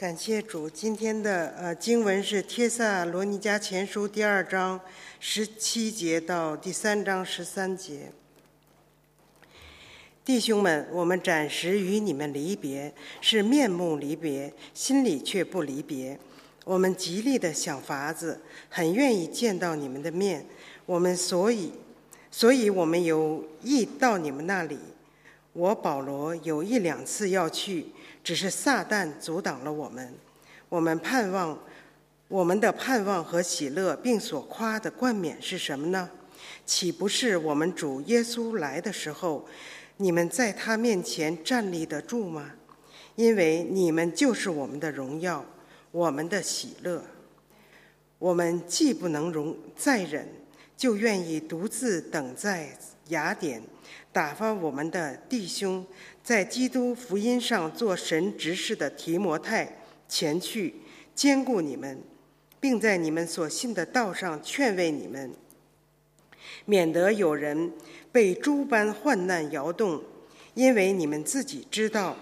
感谢主，今天的呃经文是《帖萨罗尼迦前书》第二章十七节到第三章十三节。弟兄们，我们暂时与你们离别，是面目离别，心里却不离别。我们极力的想法子，很愿意见到你们的面。我们所以，所以我们有意到你们那里。我保罗有一两次要去。只是撒旦阻挡了我们。我们盼望，我们的盼望和喜乐，并所夸的冠冕是什么呢？岂不是我们主耶稣来的时候，你们在他面前站立得住吗？因为你们就是我们的荣耀，我们的喜乐。我们既不能容再忍，就愿意独自等在雅典，打发我们的弟兄。在基督福音上做神执事的提摩太前去兼顾你们，并在你们所信的道上劝慰你们，免得有人被诸般患难摇动。因为你们自己知道，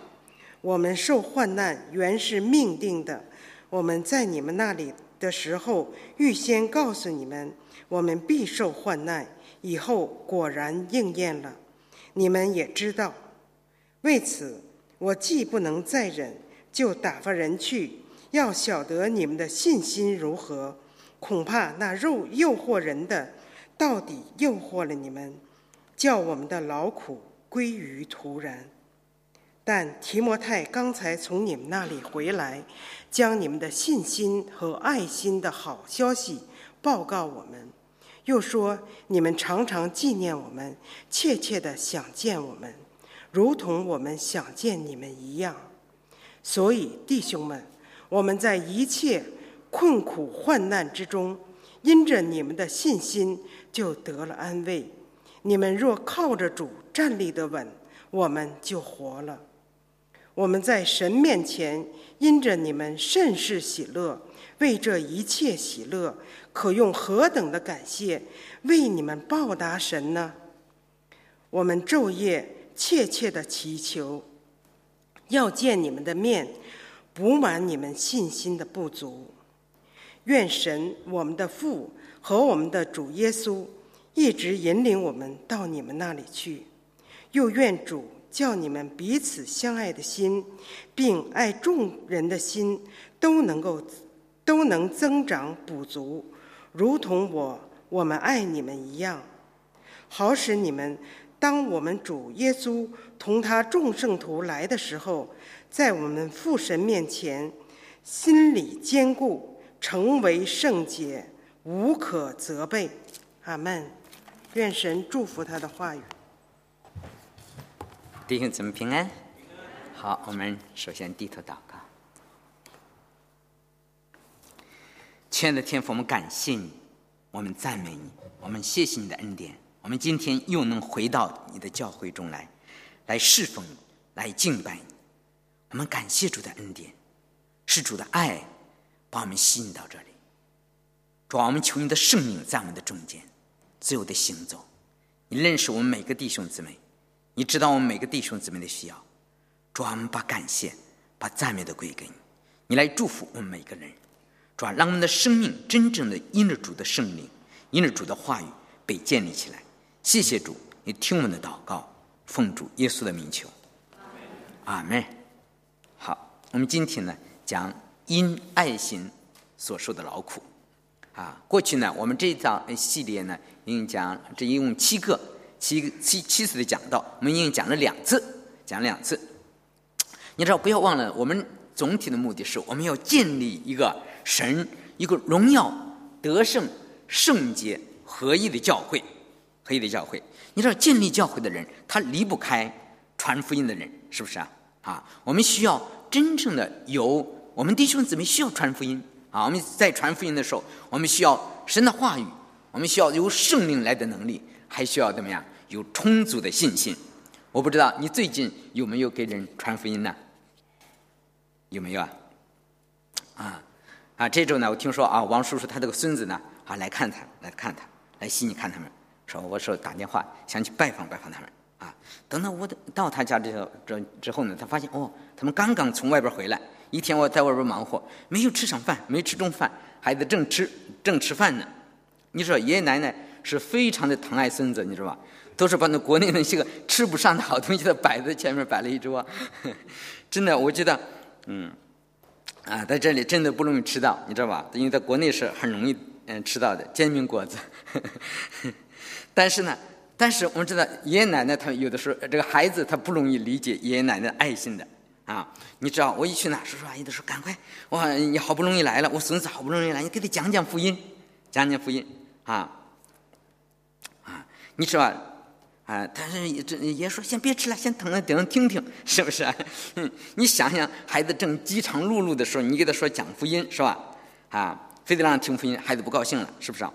我们受患难原是命定的。我们在你们那里的时候，预先告诉你们，我们必受患难。以后果然应验了。你们也知道。为此，我既不能再忍，就打发人去，要晓得你们的信心如何。恐怕那肉诱惑人的，到底诱惑了你们，叫我们的劳苦归于徒然。但提摩太刚才从你们那里回来，将你们的信心和爱心的好消息报告我们，又说你们常常纪念我们，切切的想见我们。如同我们想见你们一样，所以弟兄们，我们在一切困苦患难之中，因着你们的信心，就得了安慰。你们若靠着主站立得稳，我们就活了。我们在神面前，因着你们甚是喜乐，为这一切喜乐，可用何等的感谢为你们报答神呢？我们昼夜。切切的祈求，要见你们的面，补满你们信心的不足。愿神我们的父和我们的主耶稣一直引领我们到你们那里去。又愿主叫你们彼此相爱的心，并爱众人的心都能够都能增长补足，如同我我们爱你们一样，好使你们。当我们主耶稣同他众圣徒来的时候，在我们父神面前，心里坚固，成为圣洁，无可责备。阿门。愿神祝福他的话语。弟兄姊妹平安。好，我们首先低头祷告。亲爱的天父，我们感谢你，我们赞美你，我们谢谢你的恩典。我们今天又能回到你的教会中来，来侍奉你，来敬拜你。我们感谢主的恩典，是主的爱把我们吸引到这里。主啊，我们求你的圣灵在我们的中间自由的行走。你认识我们每个弟兄姊妹，你知道我们每个弟兄姊妹的需要。主啊，我们把感谢、把赞美都归给你。你来祝福我们每个人。主啊，让我们的生命真正的因着主的圣灵，因着主的话语被建立起来。谢谢主，你听我们的祷告，奉主耶稣的名求，阿门。好，我们今天呢讲因爱心所受的劳苦。啊，过去呢我们这一章系列呢已经讲这一共七个七七七次的讲到，我们已经讲了两次，讲两次。你知道不要忘了，我们总体的目的是我们要建立一个神一个荣耀得胜圣洁合一的教会。黑的教会，你知道建立教会的人，他离不开传福音的人，是不是啊？啊，我们需要真正的有我们弟兄姊妹需要传福音啊。我们在传福音的时候，我们需要神的话语，我们需要由圣灵来的能力，还需要怎么样？有充足的信心。我不知道你最近有没有给人传福音呢？有没有啊？啊啊！这周呢，我听说啊，王叔叔他这个孙子呢，啊来看他，来看他，来悉尼看他们。说我说打电话想去拜访拜访他们啊，等到我到他家之后，这之后呢，他发现哦，他们刚刚从外边回来，一天我在外边忙活，没有吃上饭，没吃中饭，孩子正吃正吃饭呢。你说爷爷奶奶是非常的疼爱孙子，你知道吧？都是把那国内那些个吃不上的好东西都摆在前面摆了一桌，真的，我觉得，嗯，啊，在这里真的不容易吃到，你知道吧？因为在国内是很容易嗯吃到的煎饼果子，但是呢，但是我们知道爷爷奶奶他有的时候这个孩子他不容易理解爷爷奶奶爱心的啊。你知道我一去哪，叔叔阿姨都说赶快，哇，你好不容易来了，我孙子好不容易来，你给他讲讲福音，讲讲福音啊啊，你知道。啊，但是这爷说先别吃了，先等着等听听，是不是？嗯，你想想，孩子正饥肠辘辘的时候，你给他说讲福音，是吧？啊，非得让他听福音，孩子不高兴了，是不是？啊，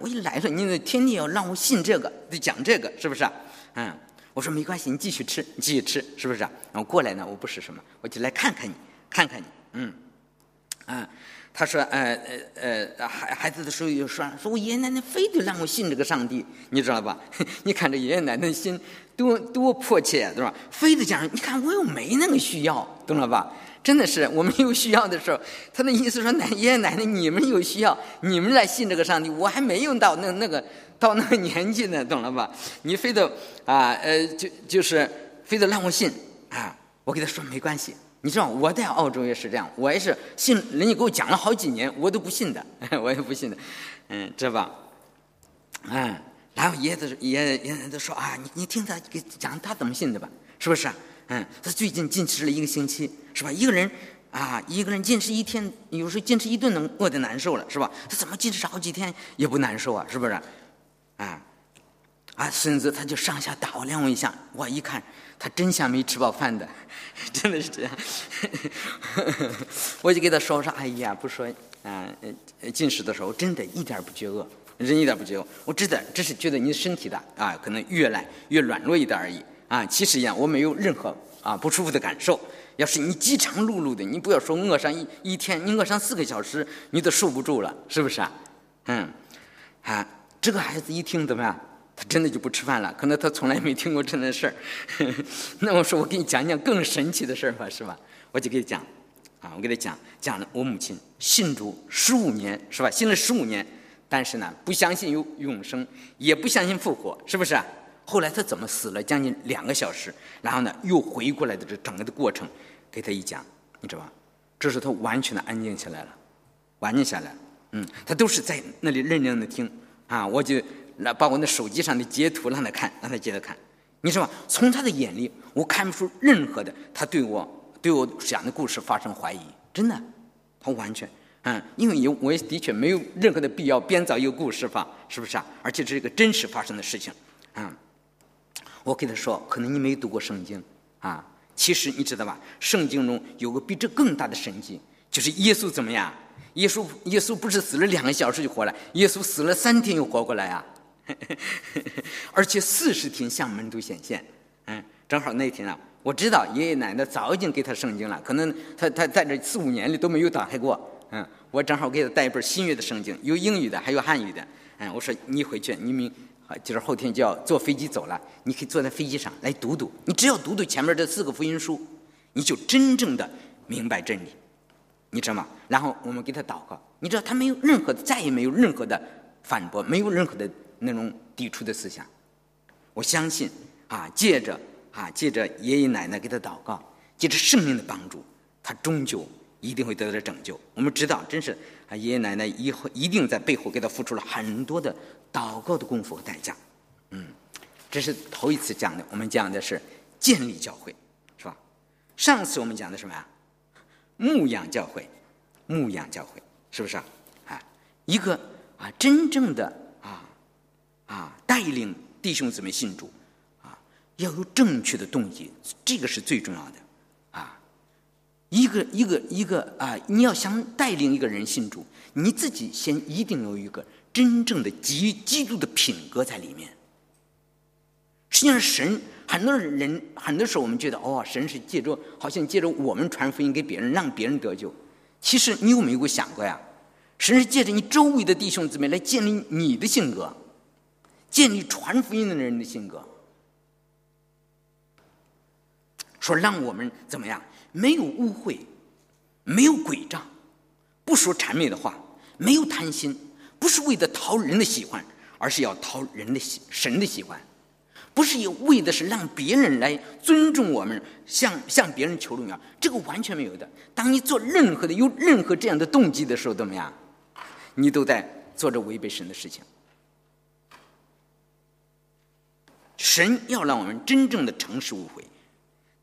我一来了，你天天要让我信这个，得讲这个，是不是？嗯，我说没关系，你继续吃，你继续吃，是不是？然后过来呢，我不是什么，我就来看看你，看看你，嗯，啊。他说：“呃呃呃，孩孩子的时候又说说，我爷爷奶奶非得让我信这个上帝，你知道吧？你看这爷爷奶奶的心多多迫切，对吧？非得讲，你看我又没那个需要，懂了吧？真的是我们有需要的时候，他的意思说，奶爷爷奶奶你们有需要，你们来信这个上帝，我还没有到那那个到那个年纪呢，懂了吧？你非得啊呃就就是非得让我信啊，我给他说没关系。”你知道我在澳洲也是这样，我也是信人家给我讲了好几年，我都不信的，我也不信的，嗯，知道吧？嗯，然后爷爷爷爷爷都说啊，你你听他给讲他怎么信的吧，是不是？嗯，他最近禁食了一个星期，是吧？一个人啊，一个人禁食一天，有时候禁食一顿能饿得难受了，是吧？他怎么禁食好几天也不难受啊？是不是？啊啊，孙子他就上下打量我一下，我一看。他真像没吃饱饭的，真的是这样。我就给他说说，哎呀，不说啊，进食的时候真的一点不觉饿，人一点不觉饿。我知道这是觉得你身体的啊，可能越来越软弱一点而已啊。其实呀，我没有任何啊不舒服的感受。要是你饥肠辘辘的，你不要说饿上一一天，你饿上四个小时，你都受不住了，是不是啊？嗯，啊，这个孩子一听怎么样？他真的就不吃饭了，可能他从来没听过这样的事儿。那我说我给你讲讲更神奇的事儿吧，是吧？我就给你讲，啊，我给他讲讲了我母亲信主十五年，是吧？信了十五年，但是呢，不相信有永生，也不相信复活，是不是？后来他怎么死了将近两个小时，然后呢又回过来的这整个的过程，给他一讲，你知道吧？这时他完全的安静下来了，安静下来，嗯，他都是在那里认真的听，啊，我就。来把我那手机上的截图让他看，让他接着看。你说吧，从他的眼里，我看不出任何的他对我对我讲的故事发生怀疑。真的，他完全，嗯，因为有我也的确没有任何的必要编造一个故事吧，是不是啊？而且这是一个真实发生的事情，嗯。我跟他说，可能你没读过圣经啊。其实你知道吧，圣经中有个比这更大的神迹，就是耶稣怎么样？耶稣耶稣不是死了两个小时就活了，耶稣死了三天又活过来啊。而且四十天向门徒显现，嗯，正好那天啊，我知道爷爷奶奶早已经给他圣经了，可能他他在这四五年里都没有打开过，嗯，我正好给他带一本新约的圣经，有英语的，还有汉语的，嗯，我说你回去，你明，啊就是后天就要坐飞机走了，你可以坐在飞机上来读读，你只要读读前面这四个福音书，你就真正的明白真理，你知道吗？然后我们给他祷告，你知道他没有任何，再也没有任何的反驳，没有任何的。那种抵触的思想，我相信啊，借着啊，借着爷爷奶奶给他祷告，借着圣灵的帮助，他终究一定会得到拯救。我们知道，真是啊，爷爷奶奶以后一定在背后给他付出了很多的祷告的功夫和代价。嗯，这是头一次讲的，我们讲的是建立教会，是吧？上次我们讲的什么呀？牧养教会，牧养教会，是不是啊？啊，一个啊，真正的。啊，带领弟兄姊妹信主，啊，要有正确的动机，这个是最重要的。啊，一个一个一个啊，你要想带领一个人信主，你自己先一定有一个真正的基基督的品格在里面。实际上，神很多人很多时候我们觉得，哦，神是借着好像借着我们传福音给别人，让别人得救。其实你有没有想过呀？神是借着你周围的弟兄姊妹来建立你的性格。建立传福音的人的性格，说让我们怎么样？没有污秽，没有诡诈，不说谄媚的话，没有贪心，不是为了讨人的喜欢，而是要讨人的喜神的喜欢，不是也为的是让别人来尊重我们，向向别人求荣耀，这个完全没有的。当你做任何的有任何这样的动机的时候，怎么样？你都在做着违背神的事情。神要让我们真正的诚实无悔，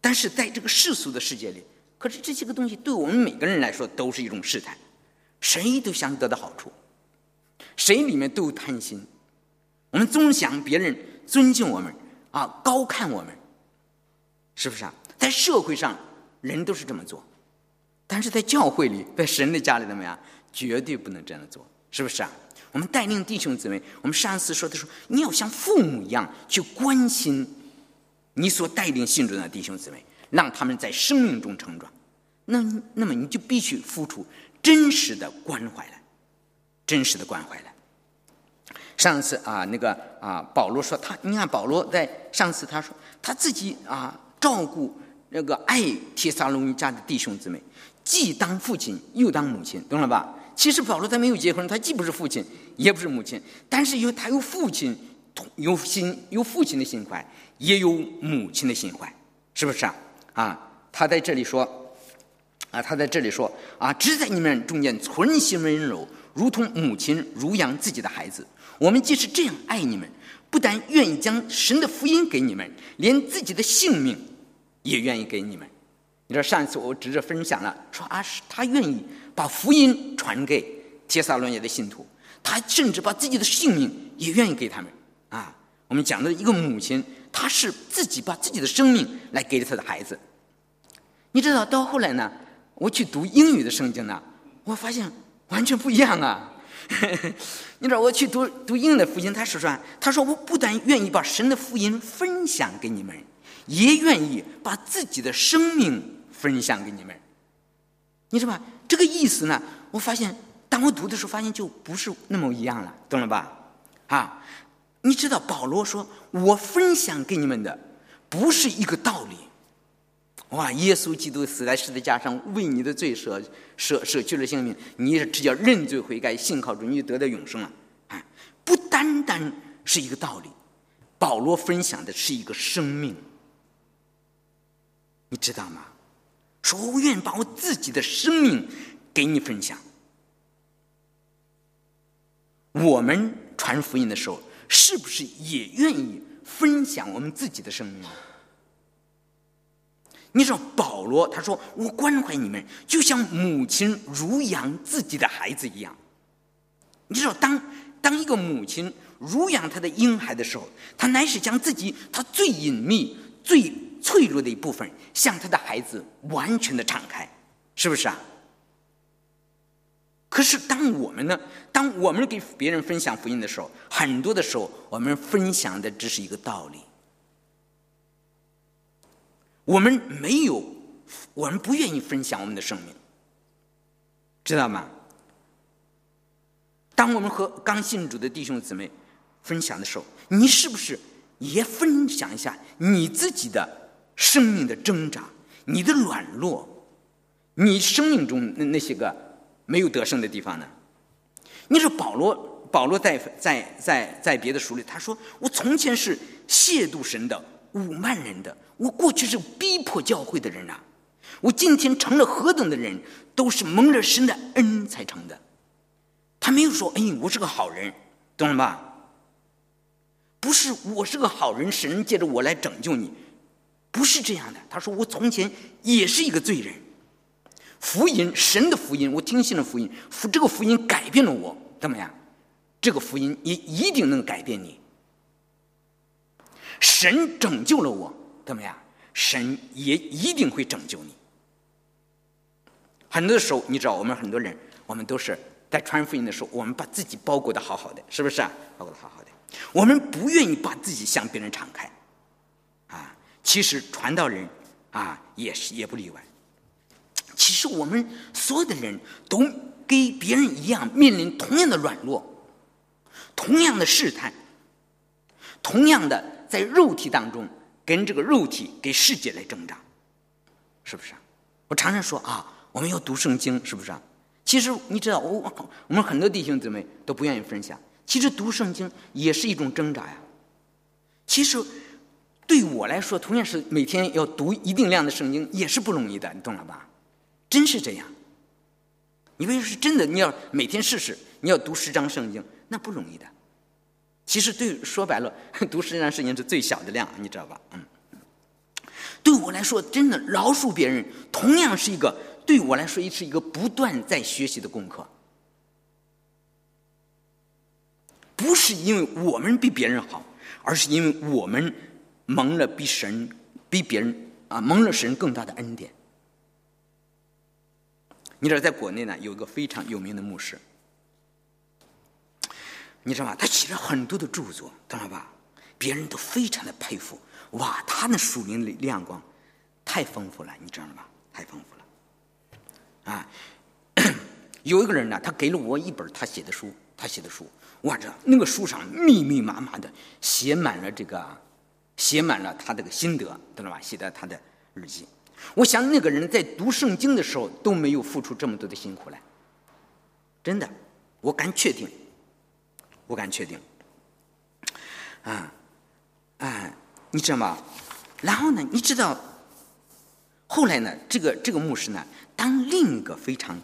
但是在这个世俗的世界里。可是这些个东西对我们每个人来说都是一种试探，谁都想得到好处，谁里面都有贪心，我们总想别人尊敬我们啊，高看我们，是不是啊？在社会上人都是这么做，但是在教会里，在神的家里怎么样？绝对不能这样做，是不是啊？我们带领弟兄姊妹，我们上次说的时候，你要像父母一样去关心你所带领信主的弟兄姊妹。让他们在生命中成长，那那么你就必须付出真实的关怀来，真实的关怀了。上次啊，那个啊，保罗说他，你看保罗在上次他说他自己啊，照顾那个爱提撒罗尼家的弟兄姊妹，既当父亲又当母亲，懂了吧？其实保罗他没有结婚，他既不是父亲也不是母亲，但是有他有父亲有心有父亲的心怀，也有母亲的心怀，是不是啊？啊，他在这里说，啊，他在这里说，啊，只在你们中间存心温柔，如同母亲乳养自己的孩子。我们即使这样爱你们，不但愿意将神的福音给你们，连自己的性命也愿意给你们。你说上一次我指着分享了，说啊，是他愿意把福音传给帖撒罗尼的信徒，他甚至把自己的性命也愿意给他们。啊，我们讲的一个母亲。她是自己把自己的生命来给了她的孩子，你知道，到后来呢，我去读英语的圣经呢，我发现完全不一样啊！你知道，我去读读英的福音，他说说，他说我不但愿意把神的福音分享给你们，也愿意把自己的生命分享给你们。你知道吧？这个意思呢，我发现当我读的时候，发现就不是那么一样了，懂了吧？啊！你知道保罗说：“我分享给你们的不是一个道理。”哇！耶稣基督死在十字架上，为你的罪舍舍舍去了性命，你只要认罪悔改，信靠主，你就得到永生了。啊，不单单是一个道理，保罗分享的是一个生命，你知道吗？说我愿意把我自己的生命给你分享。我们传福音的时候。是不是也愿意分享我们自己的生命？你说保罗他说：“我关怀你们，就像母亲乳养自己的孩子一样。”你知道，当当一个母亲乳养她的婴孩的时候，她乃是将自己她最隐秘、最脆弱的一部分向她的孩子完全的敞开，是不是啊？可是，当我们呢？当我们给别人分享福音的时候，很多的时候，我们分享的只是一个道理。我们没有，我们不愿意分享我们的生命，知道吗？当我们和刚信主的弟兄姊妹分享的时候，你是不是也分享一下你自己的生命的挣扎、你的软弱、你生命中那那些个？没有得胜的地方呢？你说保罗，保罗在在在在别的书里，他说：“我从前是亵渎神的、辱骂人的，我过去是逼迫教会的人啊！我今天成了何等的人，都是蒙了神的恩才成的。”他没有说：“哎，我是个好人，懂了吧？”不是，我是个好人，神借着我来拯救你，不是这样的。他说：“我从前也是一个罪人。”福音，神的福音，我听信了福音，福这个福音改变了我，怎么样？这个福音也一定能改变你。神拯救了我，怎么样？神也一定会拯救你。很多时候，你知道，我们很多人，我们都是在传福音的时候，我们把自己包裹的好好的，是不是啊？包裹的好好的，我们不愿意把自己向别人敞开。啊，其实传道人啊，也是也不例外。其实我们所有的人都跟别人一样，面临同样的软弱，同样的试探，同样的在肉体当中跟这个肉体给世界来挣扎，是不是？我常常说啊，我们要读圣经，是不是啊？其实你知道，我我们很多弟兄姊妹都不愿意分享。其实读圣经也是一种挣扎呀。其实对我来说，同样是每天要读一定量的圣经，也是不容易的，你懂了吧？真是这样。你为是真的，你要每天试试，你要读十章圣经，那不容易的。其实对说白了，读十章圣经是最小的量，你知道吧？嗯。对我来说，真的饶恕别人，同样是一个对我来说也是一个不断在学习的功课。不是因为我们比别人好，而是因为我们蒙了比神、比别人啊蒙了神更大的恩典。你知道，在国内呢，有一个非常有名的牧师，你知道吗？他写了很多的著作，知道吧？别人都非常的佩服。哇，他那属灵的亮光太丰富了，你知道吗？太丰富了。啊，有一个人呢，他给了我一本他写的书，他写的书，哇，这那个书上密密麻麻的写满了这个，写满了他这个心得，知道吧？写的他的日记。我想那个人在读圣经的时候都没有付出这么多的辛苦来，真的，我敢确定，我敢确定。啊，啊。你知道吗？然后呢？你知道，后来呢？这个这个牧师呢，当另一个非常，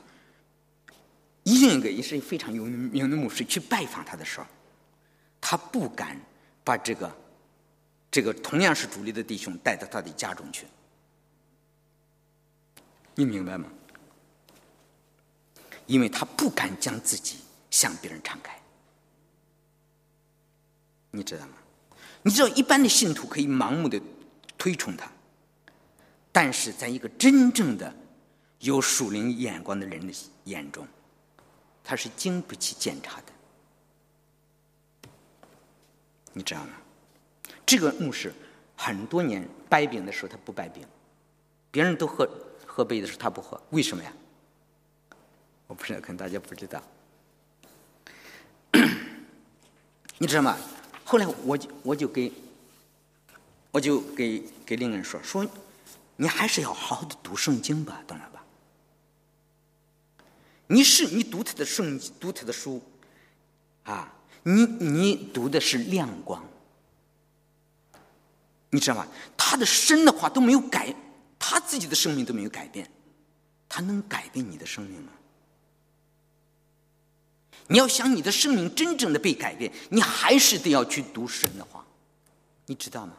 另一个也是非常有名的牧师去拜访他的时候，他不敢把这个这个同样是主力的弟兄带到他的家中去。你明白吗？因为他不敢将自己向别人敞开。知道吗？你知道，一般的信徒可以盲目的推崇他，但是在一个真正的有属灵眼光的人的眼中，他是经不起检查的。你知道吗？这个牧师很多年掰饼的时候，他不掰饼，别人都喝喝杯的时候，他不喝，为什么呀？我不知道，可能大家不知道。你知道吗？后来我就我就给，我就给给另一个人说说，你还是要好好的读圣经吧，懂了吧？你是你读他的圣读他的书，啊，你你读的是亮光，你知道吗？他的身的话都没有改，他自己的生命都没有改变，他能改变你的生命吗？你要想你的生命真正的被改变，你还是得要去读神的话，你知道吗？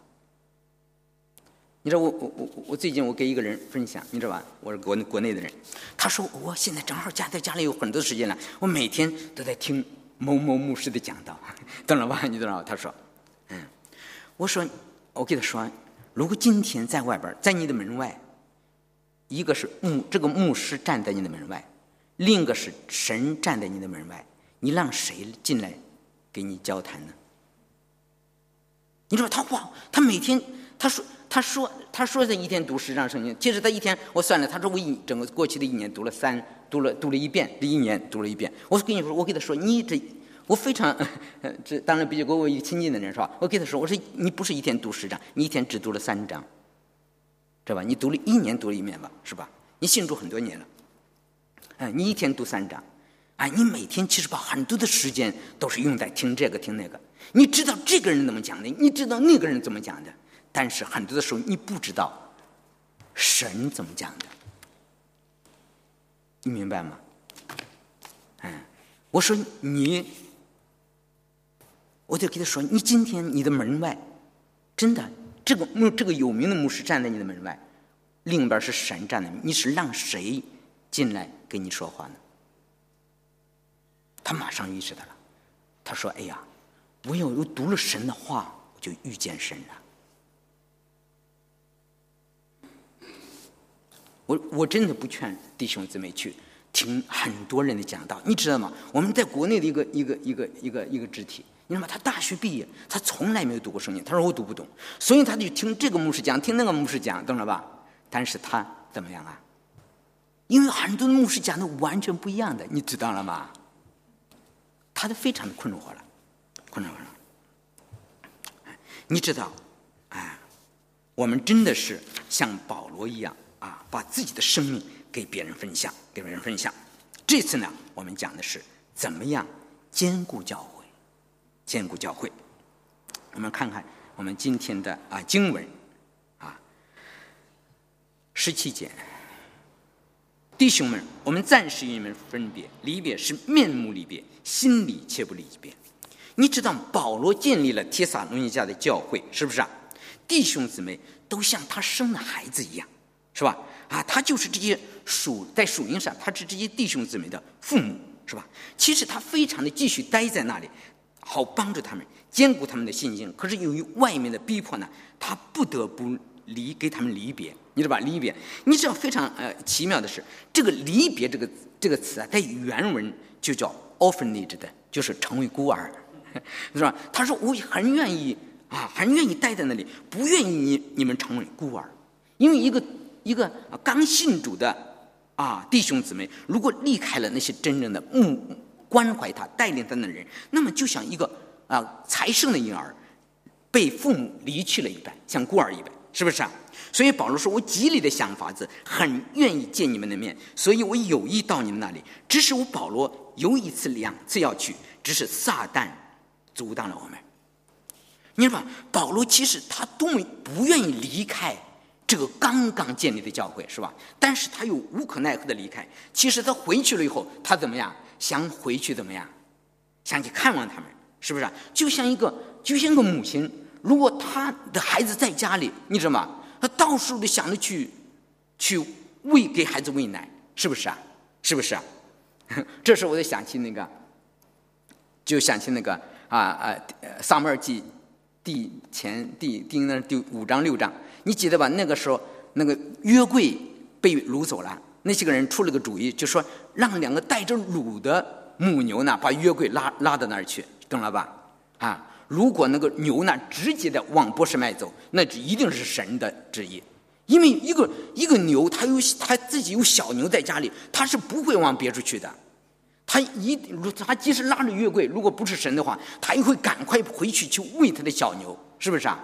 你知道我我我我最近我给一个人分享，你知道吧？我是国国内的人，他说我现在正好家在家里有很多时间了，我每天都在听某某牧师的讲道，懂了吧？你知道？他说，嗯，我说我给他说，如果今天在外边，在你的门外，一个是牧这个牧师站在你的门外，另一个是神站在你的门外。你让谁进来给你交谈呢？你说他哇，他每天他说他说他说他一天读十章圣经，其实他一天我算了，他说我一整个过去的一年读了三读了读了一遍，这一年读了一遍。我跟你说，我给他说，你这我非常这当然比较跟我亲近的人是吧？我给他说，我说你不是一天读十章，你一天只读了三章，知道吧？你读了一年读了一遍吧，是吧？你信主很多年了，哎，你一天读三章。哎，你每天其实把很多的时间都是用在听这个听那个。你知道这个人怎么讲的，你知道那个人怎么讲的，但是很多的时候你不知道神怎么讲的，你明白吗？嗯，我说你，我就给他说，你今天你的门外，真的这个牧这个有名的牧师站在你的门外，另一边是神站的，你是让谁进来跟你说话呢？他马上意识到了，他说：“哎呀，我要有读了神的话，我就遇见神了。我我真的不劝弟兄姊妹去听很多人的讲道，你知道吗？我们在国内的一个一个一个一个一个肢体，你知道吗？他大学毕业，他从来没有读过圣经，他说我读不懂，所以他就听这个牧师讲，听那个牧师讲，懂了吧？但是他怎么样啊？因为很多牧师讲的完全不一样的，你知道了吗？”他都非常的困惑了，困惑了。你知道，哎，我们真的是像保罗一样啊，把自己的生命给别人分享，给别人分享。这次呢，我们讲的是怎么样兼顾教会，兼顾教会。我们看看我们今天的啊经文，啊十七节，弟兄们，我们暂时与你们分别，离别是面目离别，心里却不离别。你知道保罗建立了提撒罗尼迦的教会，是不是啊？弟兄姊妹都像他生的孩子一样，是吧？啊，他就是这些属在属灵上，他是这些弟兄姊妹的父母，是吧？其实他非常的继续待在那里，好帮助他们，兼顾他们的信心。可是由于外面的逼迫呢，他不得不离给他们离别，你知道吧？离别，你知道非常呃奇妙的是，这个离别这个这个词啊，在原文就叫 orphanage 的，就是成为孤儿。是吧？他说：“我很愿意啊，很愿意待在那里，不愿意你你们成为孤儿，因为一个一个刚信主的啊弟兄姊妹，如果离开了那些真正的目关怀他、带领他的人，那么就像一个啊才生的婴儿被父母离去了一般，像孤儿一般，是不是啊？所以保罗说：‘我极力的想法子，很愿意见你们的面，所以我有意到你们那里。只是我保罗有一次、两次要去，只是撒旦。’”阻挡了我们，你知道吧？保罗其实他多么不愿意离开这个刚刚建立的教会，是吧？但是他又无可奈何的离开。其实他回去了以后，他怎么样？想回去怎么样？想去看望他们，是不是？就像一个，就像个母亲，如果他的孩子在家里，你知道吗？他到处都想着去，去喂给孩子喂奶，是不是啊？是不是啊？这时候我就想起那个，就想起那个。啊啊！撒母耳记第前第第那第五章六章，你记得吧？那个时候那个约柜被掳走了，那些个人出了个主意，就说让两个带着乳的母牛呢，把约柜拉拉到那儿去，懂了吧？啊！如果那个牛呢直接的往波士迈走，那就一定是神的旨意，因为一个一个牛，它有它自己有小牛在家里，它是不会往别处去的。他一如他即使拉着月桂，如果不是神的话，他也会赶快回去去喂他的小牛，是不是啊？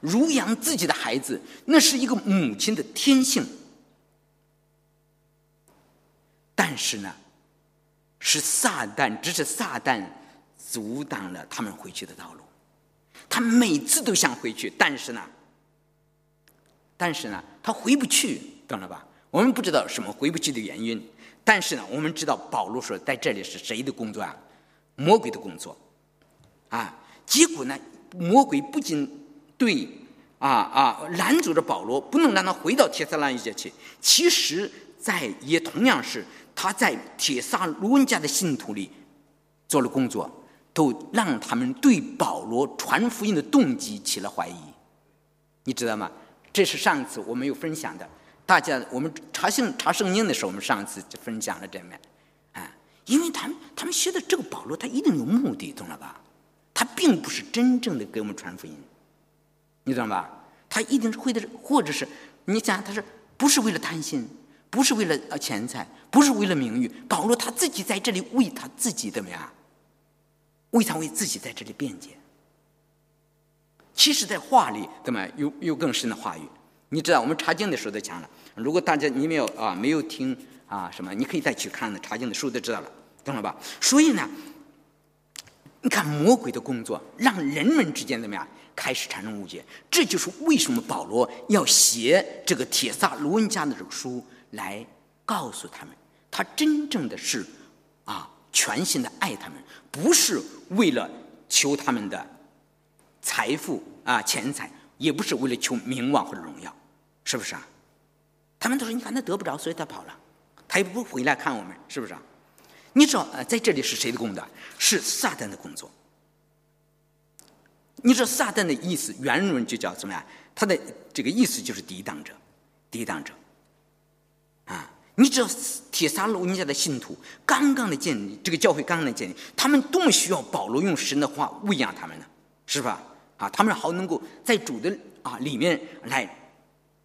如养自己的孩子，那是一个母亲的天性。但是呢，是撒旦，只是撒旦阻挡了他们回去的道路。他每次都想回去，但是呢，但是呢，他回不去，懂了吧？我们不知道什么回不去的原因。但是呢，我们知道保罗说在这里是谁的工作啊？魔鬼的工作，啊！结果呢，魔鬼不仅对啊啊拦阻着保罗，不能让他回到铁萨拉尼家去。其实，在也同样是他在铁萨罗恩家的信徒里做了工作，都让他们对保罗传福音的动机起了怀疑。你知道吗？这是上次我们有分享的。大家，我们查圣查圣经的时候，我们上次就分享了这面，啊，因为他们他们觉得这个保罗他一定有目的，懂了吧？他并不是真正的给我们传福音，你懂吧？他一定是会的，或者是你想，他是不是为了贪心，不是为了呃钱财，不是为了名誉？保罗他自己在这里为他自己怎么样？为他为自己在这里辩解。其实，在话里怎么有有更深的话语？你知道，我们查经的时候都讲了。如果大家你没有啊，没有听啊什么，你可以再去看那查经的书，就知道了，懂了吧？所以呢，你看魔鬼的工作，让人们之间怎么样开始产生误解？这就是为什么保罗要写这个铁萨罗恩家的这个书，来告诉他们，他真正的是啊，全心的爱他们，不是为了求他们的财富啊钱财，也不是为了求名望或者荣耀。是不是啊？他们都说你看他得不着，所以他跑了，他也不回来看我们，是不是啊？你知道呃，在这里是谁的工作？是撒旦的工作。你知道撒旦的意思，原文就叫怎么样？他的这个意思就是抵挡者，抵挡者。你知道铁撒罗尼迦的信徒刚刚的建立，这个教会刚刚的建立，他们多么需要保罗用神的话喂养他们呢？是吧？啊，他们好能够在主的啊里面来。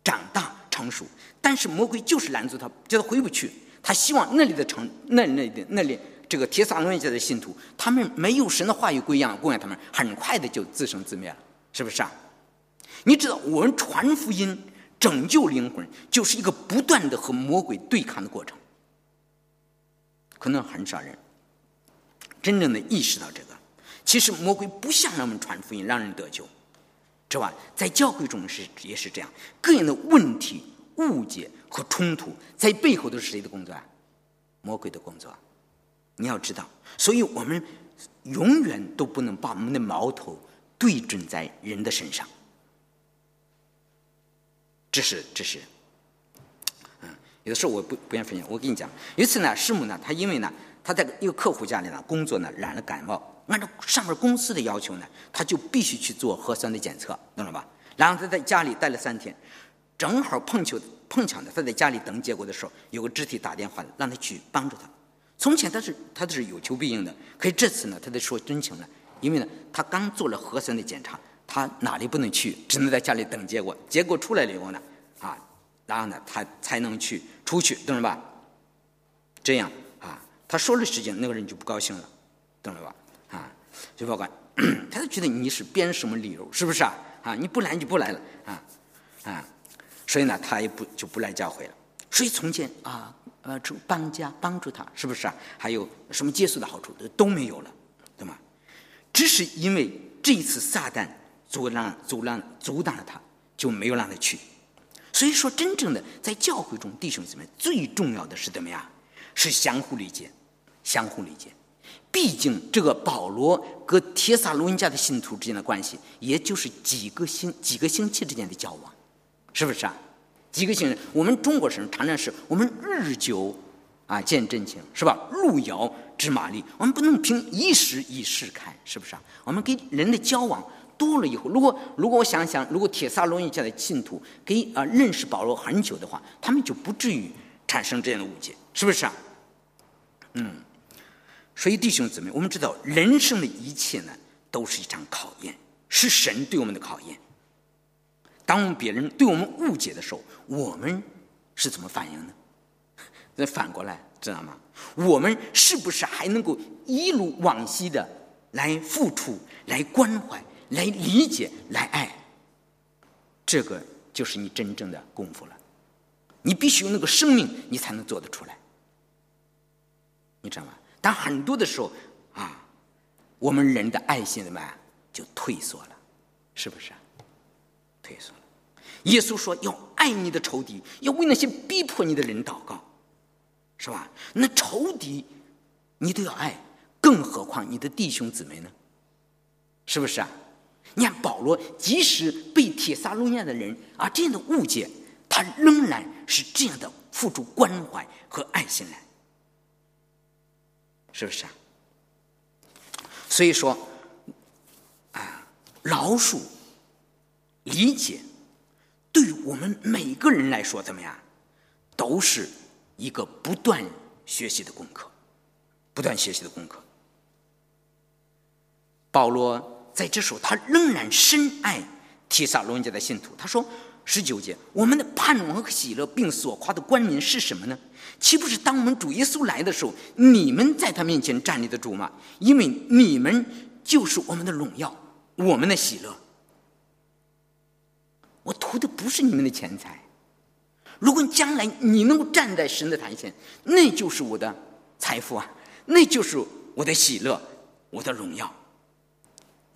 长大成熟，但是魔鬼就是拦住他，叫他回不去。他希望那里的城，那那的那里这个铁撒罗尼迦的信徒，他们没有神的话语供养供养他们，很快的就自生自灭了，是不是啊？你知道，我们传福音拯救灵魂，就是一个不断的和魔鬼对抗的过程。可能很少人真正的意识到这个。其实魔鬼不想让我们传福音，让人得救，知道吧？在教会中是也是这样，各样的问题、误解和冲突，在背后都是谁的工作啊？魔鬼的工作。你要知道，所以我们永远都不能把我们的矛头对准在人的身上。这是这是，嗯，有的时候我不不愿意分享。我跟你讲，有一次呢，师母呢，她因为呢，她在一个客户家里呢工作呢，染了感冒。按照上面公司的要求呢，他就必须去做核酸的检测，懂了吧？然后他在家里待了三天，正好碰巧碰巧呢，他在家里等结果的时候，有个肢体打电话让他去帮助他。从前他是他都是有求必应的，可是这次呢，他得说真情了，因为呢，他刚做了核酸的检查，他哪里不能去，只能在家里等结果。结果出来了以后呢，啊，然后呢，他才能去出去，懂了吧？这样啊，他说了时间，那个人就不高兴了，懂了吧？啊就报官，他就觉得你是编什么理由，是不是啊？啊，你不来你就不来了，啊啊，所以呢，他也不就不来教会了。所以从前啊，呃，这帮家帮助他，是不是啊？还有什么借宿的好处都都没有了，对吗？只是因为这一次撒旦阻拦、阻拦、阻挡了他，就没有让他去。所以说，真正的在教会中，弟兄姊妹最重要的是怎么样？是相互理解，相互理解。毕竟，这个保罗和帖撒罗尼迦的信徒之间的关系，也就是几个星几个星期之间的交往，是不是啊？几个星期，我们中国人常常是我们日久啊见真情，是吧？路遥知马力，我们不能凭一时一事看，是不是啊？我们跟人的交往多了以后，如果如果我想想，如果铁萨罗尼迦的信徒给啊认识保罗很久的话，他们就不至于产生这样的误解，是不是啊？嗯。所以，弟兄姊妹，我们知道人生的一切呢，都是一场考验，是神对我们的考验。当别人对我们误解的时候，我们是怎么反应呢？那反过来，知道吗？我们是不是还能够一如往昔的来付出、来关怀、来理解、来爱？这个就是你真正的功夫了。你必须有那个生命，你才能做得出来。你知道吗？但很多的时候，啊，我们人的爱心怎么样就退缩了，是不是？退缩了。耶稣说要爱你的仇敌，要为那些逼迫你的人祷告，是吧？那仇敌你都要爱，更何况你的弟兄姊妹呢？是不是啊？你看保罗，即使被铁撒罗尼亚的人啊这样的误解，他仍然是这样的付出关怀和爱心来。是不是啊？所以说，啊，饶恕、理解，对于我们每个人来说，怎么样，都是一个不断学习的功课，不断学习的功课。保罗在这时候，他仍然深爱提撒罗尼迦的信徒，他说。十九节，我们的盼望和喜乐，并所夸的冠冕是什么呢？岂不是当我们主耶稣来的时候，你们在他面前站立得住吗？因为你们就是我们的荣耀，我们的喜乐。我图的不是你们的钱财。如果将来你能够站在神的台前，那就是我的财富啊，那就是我的喜乐，我的荣耀。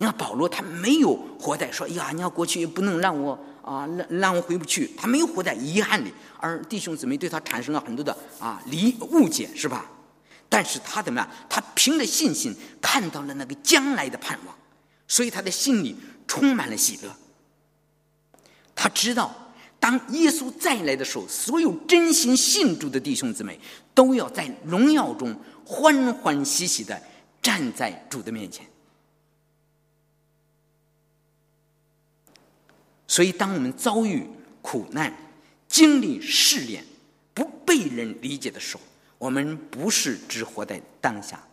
你看保罗，他没有活在说：“呀，你要过去不能让我。”啊，让让我回不去，他没有活在遗憾里，而弟兄姊妹对他产生了很多的啊理误解，是吧？但是他怎么样？他凭着信心看到了那个将来的盼望，所以他的心里充满了喜乐。他知道，当耶稣再来的时候，所有真心信主的弟兄姊妹都要在荣耀中欢欢喜喜的站在主的面前。所以，当我们遭遇苦难、经历试炼、不被人理解的时候，我们不是只活在当下，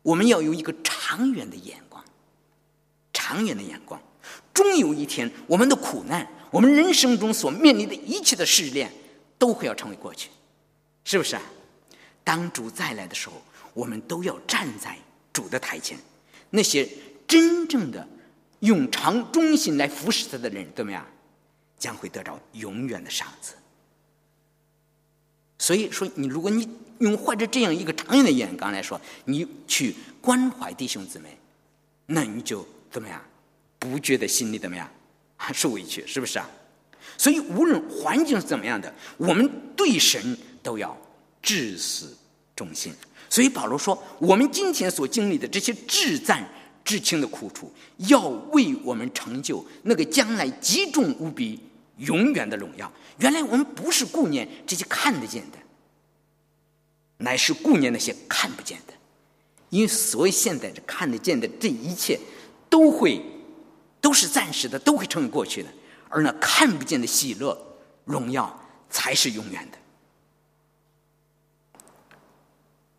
我们要有一个长远的眼光。长远的眼光，终有一天，我们的苦难，我们人生中所面临的一切的试炼，都会要成为过去，是不是啊？当主再来的时候，我们都要站在主的台前，那些真正的。用长忠心来服侍他的人怎么样？将会得到永远的赏赐。所以说，你如果你用怀着这样一个长远的眼光来说，你去关怀弟兄姊妹，那你就怎么样？不觉得心里怎么样？受委屈，是不是啊？所以，无论环境是怎么样的，我们对神都要至死忠心。所以保罗说，我们今天所经历的这些至赞至亲的苦楚，要为我们成就那个将来极重无比、永远的荣耀。原来我们不是顾念这些看得见的，乃是顾念那些看不见的。因为所谓现在这看得见的这一切，都会都是暂时的，都会成为过去的。而那看不见的喜乐、荣耀，才是永远的。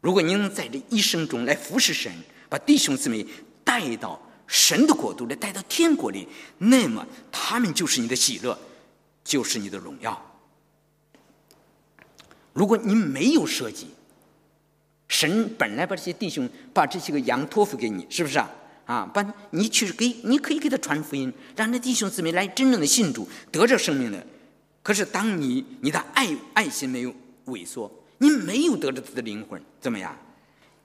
如果您能在这一生中来服侍神，把弟兄姊妹带到神的国度来，带到天国里，那么他们就是你的喜乐，就是你的荣耀。如果你没有设计，神本来把这些弟兄、把这些个羊托付给你，是不是啊？啊，把你去给，你可以给他传福音，让那弟兄姊妹来真正的信主，得着生命的。可是当你你的爱爱心没有萎缩。你没有得着他的灵魂，怎么样？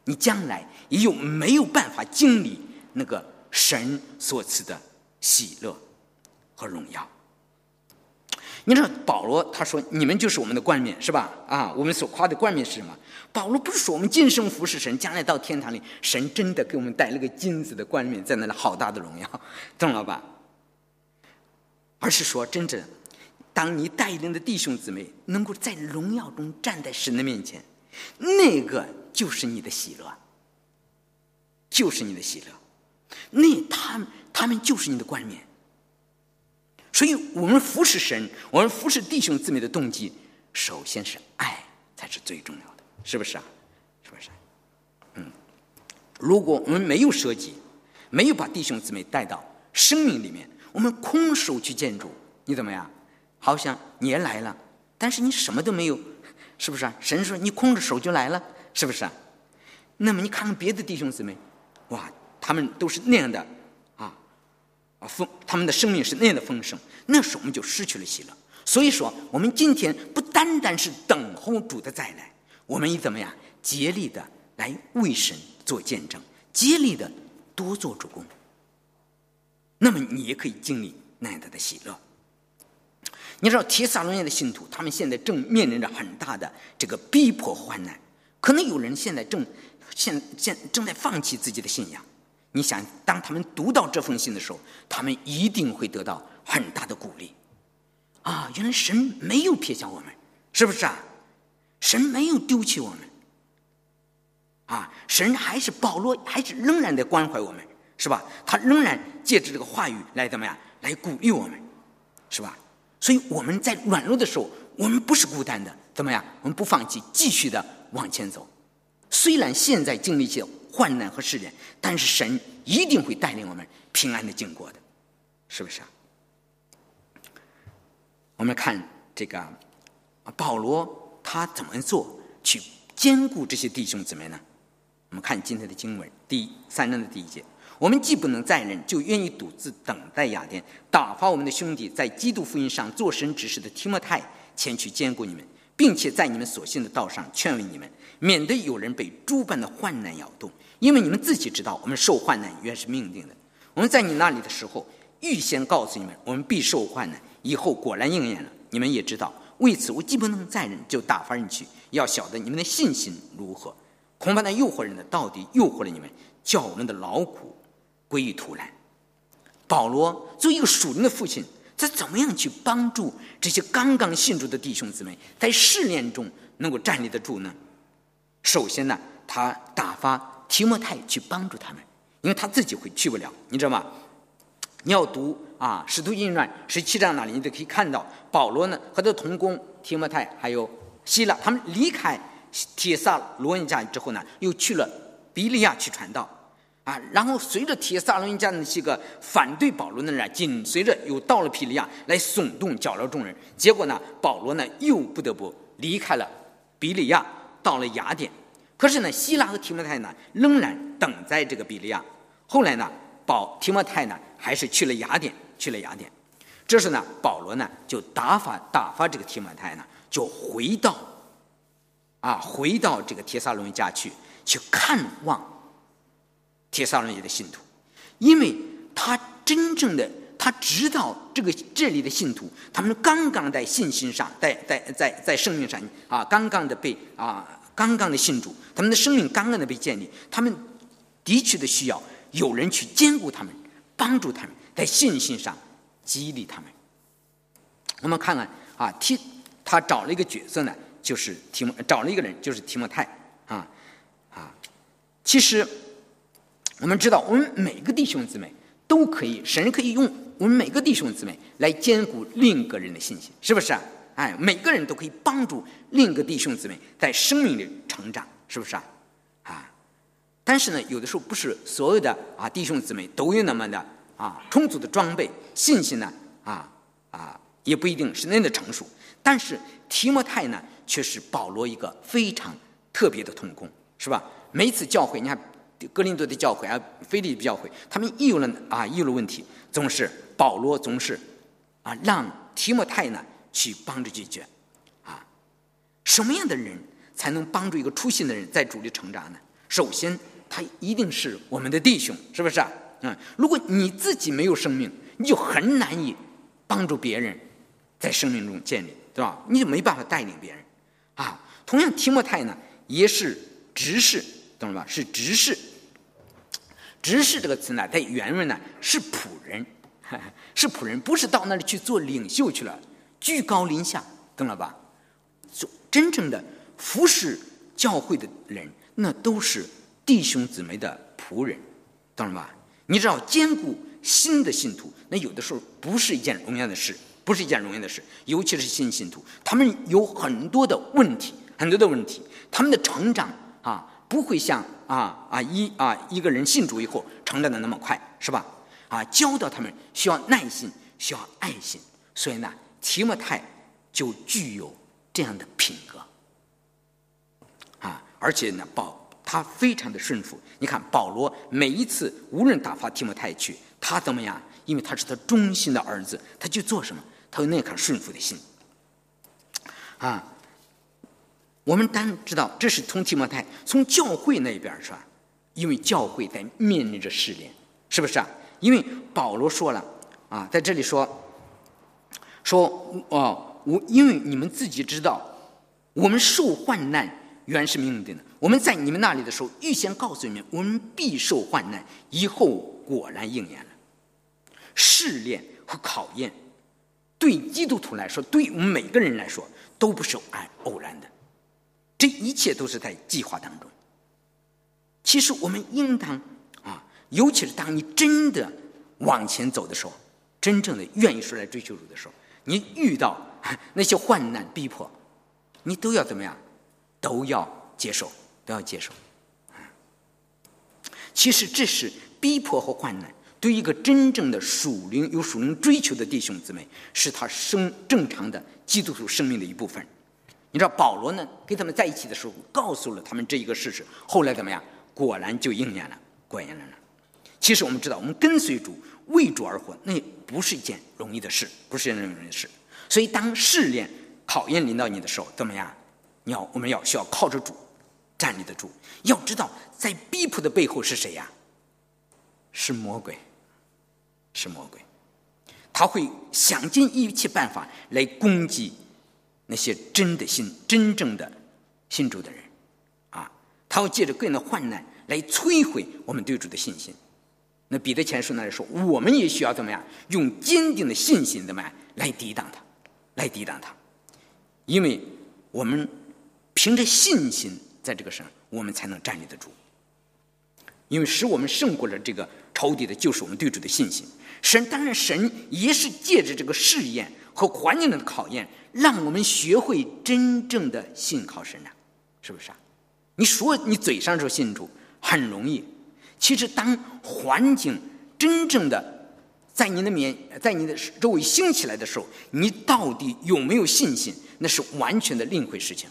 你将来也有没有办法经历那个神所赐的喜乐和荣耀？你知道保罗他说：“你们就是我们的冠冕，是吧？啊，我们所夸的冠冕是什么？保罗不是说我们今生服侍神，将来到天堂里，神真的给我们带了个金子的冠冕，在那里好大的荣耀，懂了吧？而是说真正。”当你带领的弟兄姊妹能够在荣耀中站在神的面前，那个就是你的喜乐，就是你的喜乐。那他们他们就是你的冠冕。所以我们服侍神，我们服侍弟兄姊妹的动机，首先是爱才是最重要的，是不是啊？是不是？嗯，如果我们没有设计，没有把弟兄姊妹带到生命里面，我们空手去建筑，你怎么样？好像你也来了，但是你什么都没有，是不是啊？神说你空着手就来了，是不是啊？那么你看看别的弟兄姊妹，哇，他们都是那样的，啊啊丰，他们的生命是那样的丰盛，那时我们就失去了喜乐。所以说，我们今天不单单是等候主的再来，我们也怎么样，竭力的来为神做见证，竭力的多做主公。那么你也可以经历那样的喜乐。你知道提撒罗尼的信徒，他们现在正面临着很大的这个逼迫患难，可能有人现在正现现正在放弃自己的信仰。你想，当他们读到这封信的时候，他们一定会得到很大的鼓励。啊，原来神没有撇下我们，是不是啊？神没有丢弃我们。啊，神还是保罗，还是仍然在关怀我们，是吧？他仍然借着这个话语来怎么样，来鼓励我们，是吧？所以我们在软弱的时候，我们不是孤单的，怎么样？我们不放弃，继续的往前走。虽然现在经历一些患难和试炼，但是神一定会带领我们平安的经过的，是不是啊？我们看这个保罗他怎么做去兼顾这些弟兄姊妹呢？我们看今天的经文第三章的第一节。我们既不能再忍，就愿意独自等待雅典打发我们的兄弟在基督福音上做神指示的提摩太前去兼顾你们，并且在你们所信的道上劝慰你们，免得有人被诸般的患难摇动。因为你们自己知道，我们受患难原是命定的。我们在你那里的时候，预先告诉你们，我们必受患难。以后果然应验了。你们也知道，为此我既不能再忍，就打发人去，要晓得你们的信心如何。恐怕那诱惑人的到底诱惑了你们，叫我们的劳苦。归于突然，保罗作为一个属灵的父亲，他怎么样去帮助这些刚刚信主的弟兄姊妹，在试炼中能够站立得住呢？首先呢，他打发提摩太去帮助他们，因为他自己会去不了，你知道吗？你要读啊《使徒行传》十七章那里，你就可以看到，保罗呢和他同工提摩太还有希腊，他们离开铁萨罗尼迦之后呢，又去了比利亚去传道。啊，然后随着铁萨罗尼迦那些个反对保罗的人，紧随着又到了皮利亚来耸动搅扰众人。结果呢，保罗呢又不得不离开了比利亚，到了雅典。可是呢，希腊和提摩太呢仍然等在这个比利亚。后来呢，保提摩太呢还是去了雅典，去了雅典。这时呢，保罗呢就打发打发这个提摩太呢，就回到啊，回到这个帖撒罗尼迦去，去看望铁撒罗尼的信徒，因为他真正的他知道这个这里的信徒，他们刚刚在信心上，在在在在生命上啊，刚刚的被啊，刚刚的信主，他们的生命刚刚的被建立，他们的确的需要有人去兼顾他们，帮助他们在信心上。激励他们。我们看看啊，提他找了一个角色呢，就是提莫找了一个人，就是提莫泰啊啊。其实我们知道，我们每个弟兄姊妹都可以，神可以用我们每个弟兄姊妹来兼顾另一个人的信心，是不是啊？哎，每个人都可以帮助另一个弟兄姊妹在生命里成长，是不是啊？啊，但是呢，有的时候不是所有的啊弟兄姊妹都有那么的。啊，充足的装备，信心呢？啊啊，也不一定是那的成熟。但是提摩太呢，却是保罗一个非常特别的同工，是吧？每次教会，你看格林多的教会啊，菲利比教会，他们一有了啊，一有问题，总是保罗总是啊，让提摩太呢去帮着解决。啊，什么样的人才能帮助一个出信的人在主力成长呢？首先，他一定是我们的弟兄，是不是啊？嗯，如果你自己没有生命，你就很难以帮助别人在生命中建立，对吧？你就没办法带领别人啊。同样，提摩太呢也是执事，懂了吧？是执事。执事这个词呢，在原文呢是仆人，是仆人，不是到那里去做领袖去了，居高临下，懂了吧？做真正的服侍教会的人，那都是弟兄姊妹的仆人，懂了吧？你知道兼顾新的信徒，那有的时候不是一件容易的事，不是一件容易的事。尤其是新信徒，他们有很多的问题，很多的问题，他们的成长，不会像啊啊一啊一个人信主以后成长的那么快，是吧？啊，教导他们需要耐心，需要爱心。所以呢，提摩太就具有这样的品格啊，而且呢，保。他非常的顺服。你看保罗每一次无论打发提摩太去，他怎么样？因为他是他忠心的儿子，他就做什么？他有那颗顺服的心。啊，我们当然知道，这是从提摩太从教会那边是吧？因为教会在面临着试炼，是不是啊？因为保罗说了啊，在这里说说哦，我因为你们自己知道，我们受患难原是命定的。我们在你们那里的时候，预先告诉你们，我们必受患难。以后果然应验了。试炼和考验，对基督徒来说，对我们每个人来说，都不是偶偶然的。这一切都是在计划当中。其实我们应当啊，尤其是当你真的往前走的时候，真正的愿意出来追求主的时候，你遇到那些患难逼迫，你都要怎么样？都要接受。都要接受。其实这是逼迫和患难，对一个真正的属灵有属灵追求的弟兄姊妹，是他生正常的基督徒生命的一部分。你知道保罗呢，跟他们在一起的时候，告诉了他们这一个事实。后来怎么样？果然就应验了，果然了。其实我们知道，我们跟随主、为主而活，那不是一件容易的事，不是一件容易的事。所以，当试炼、考验临到你的时候，怎么样？你要，我们要需要靠着主。站立得住，要知道，在逼迫的背后是谁呀？是魔鬼，是魔鬼，他会想尽一切办法来攻击那些真的信、真正的信主的人，啊，他会借着各样的患难来摧毁我们对主的信心。那彼得前书那里说，我们也需要怎么样？用坚定的信心怎么样来抵挡他，来抵挡他，因为我们凭着信心。在这个上，我们才能站立得住，因为使我们胜过了这个仇敌的，就是我们对主的信心。神当然，神也是借着这个试验和环境的考验，让我们学会真正的信靠神啊，是不是啊？你说你嘴上说信主很容易，其实当环境真正的在你的面，在你的周围兴起来的时候，你到底有没有信心，那是完全的另一回事情。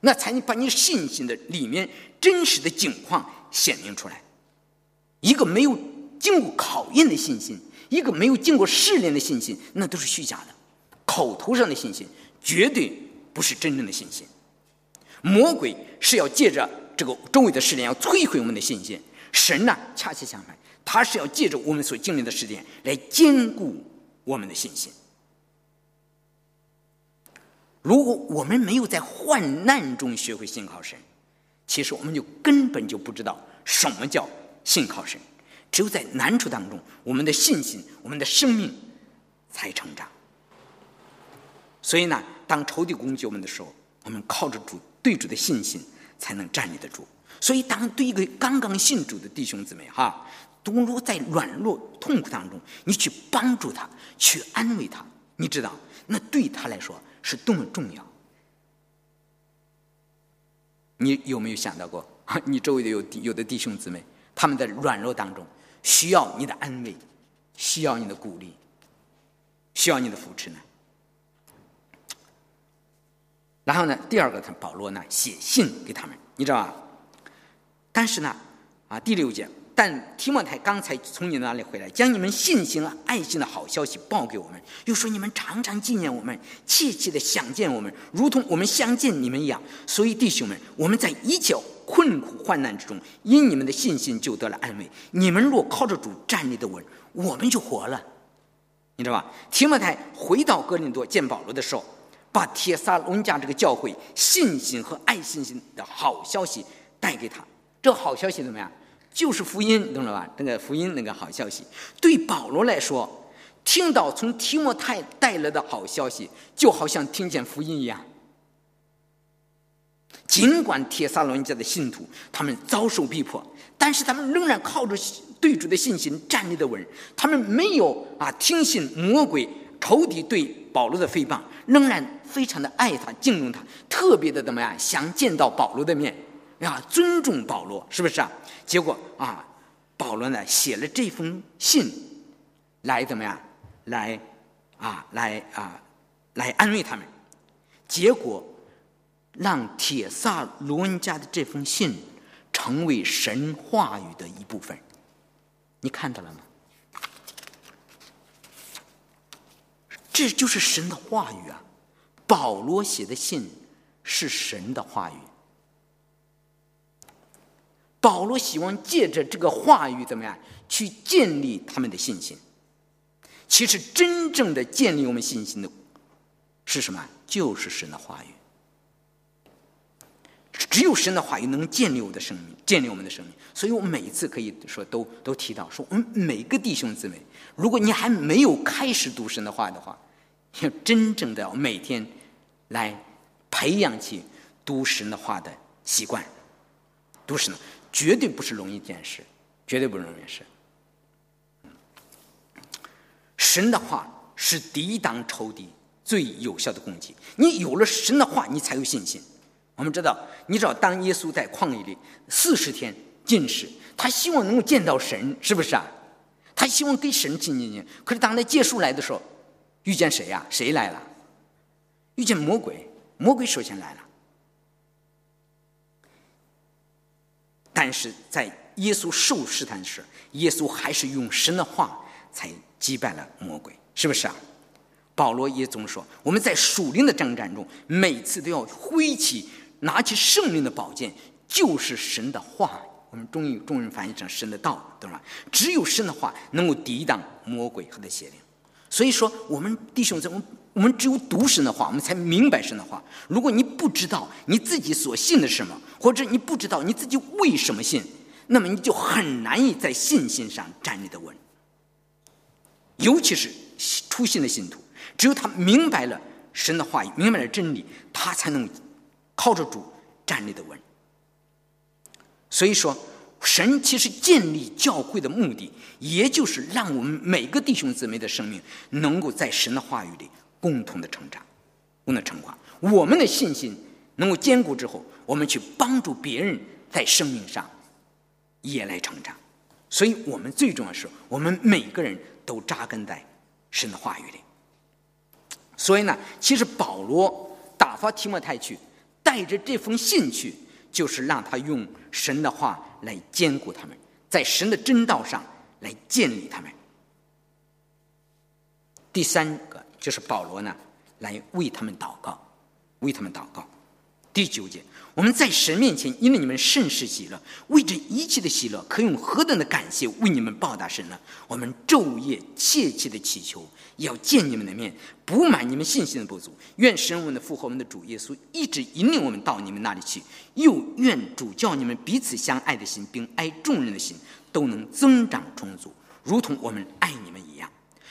那才能把你信心的里面真实的境况显明出来。一个没有经过考验的信心，一个没有经过试炼的信心，那都是虚假的，口头上的信心绝对不是真正的信心。魔鬼是要借着这个周围的试炼，要摧毁我们的信心。神呢，恰恰相反，他是要借着我们所经历的试炼来坚固我们的信心。如果我们没有在患难中学会信靠神，其实我们就根本就不知道什么叫信靠神。只有在难处当中，我们的信心、我们的生命才成长。所以呢，当仇敌攻击我们的时候，我们靠着主对主的信心才能站立得住。所以，当对一个刚刚信主的弟兄姊妹哈，都如在软弱痛苦当中，你去帮助他，去安慰他，你知道，那对他来说是多么重要。你有没有想到过，你周围的有有的弟兄姊妹，他们在软弱当中？需要你的安慰，需要你的鼓励，需要你的扶持呢。然后呢，第二个，他保罗呢写信给他们，你知道吧？但是呢，啊，第六节，但提摩太刚才从你那里回来，将你们信心和爱心的好消息报给我们，又说你们常常纪念我们，切切的想见我们，如同我们相见你们一样。所以弟兄们，我们在一切。困苦患难之中，因你们的信心就得了安慰。你们若靠着主站立的稳，我们就活了。你知道吧？提摩太回到哥林多见保罗的时候，把铁萨罗尼迦这个教会信心和爱信心的好消息带给他。这好消息怎么样？就是福音，懂了吧？那个福音那个好消息，对保罗来说，听到从提摩太带来的好消息，就好像听见福音一样。尽管铁萨罗尼迦的信徒他们遭受逼迫，但是他们仍然靠着对主的信心站立的稳。他们没有啊听信魔鬼仇敌对保罗的诽谤，仍然非常的爱他敬重他，特别的怎么样想见到保罗的面啊，尊重保罗，是不是啊？结果啊，保罗呢写了这封信来怎么样来啊来啊来安慰他们，结果。让铁萨罗恩家的这封信成为神话语的一部分，你看到了吗？这就是神的话语啊！保罗写的信是神的话语。保罗希望借着这个话语怎么样去建立他们的信心？其实真正的建立我们信心的是什么？就是神的话语。只有神的话语能建立我的生命，建立我们的生命。所以我每一次可以说都都提到说，我们每个弟兄姊妹，如果你还没有开始读神的话的话，要真正的每天来培养起读神的话的习惯。读神绝对不是容易一件事，绝对不容易事。神的话是抵挡仇敌最有效的攻击。你有了神的话，你才有信心。我们知道，你知道，当耶稣在旷野里四十天进食，他希望能够见到神，是不是啊？他希望跟神亲近近。可是当他结束来的时候，遇见谁呀？谁来了？遇见魔鬼，魔鬼首先来了。但是在耶稣受试探时，耶稣还是用神的话才击败了魔鬼，是不是啊？保罗也总说，我们在属灵的征战中，每次都要挥起。拿起圣灵的宝剑，就是神的话。我们中译中人翻译成神的道，对吧？只有神的话能够抵挡魔鬼和他邪灵。所以说，我们弟兄姊妹，我们只有读神的话，我们才明白神的话。如果你不知道你自己所信的什么，或者你不知道你自己为什么信，那么你就很难以在信心上站立的稳。尤其是初信的信徒，只有他明白了神的话语，明白了真理，他才能。靠着主站立的稳，所以说，神其实建立教会的目的，也就是让我们每个弟兄姊妹的生命能够在神的话语里共同的成长，共同成长。我们的信心能够坚固之后，我们去帮助别人在生命上也来成长。所以我们最重要的是我们每个人都扎根在神的话语里。所以呢，其实保罗打发提摩太去。带着这封信去，就是让他用神的话来兼顾他们，在神的真道上来建立他们。第三个就是保罗呢，来为他们祷告，为他们祷告。第九节，我们在神面前因为你们甚是喜乐，为这一切的喜乐，可用何等的感谢为你们报答神呢？我们昼夜切切的祈求，要见你们的面，补满你们信心的不足。愿神我们的父和我们的主耶稣一直引领我们到你们那里去，又愿主叫你们彼此相爱的心，并爱众人的心都能增长充足，如同我们爱你们一样。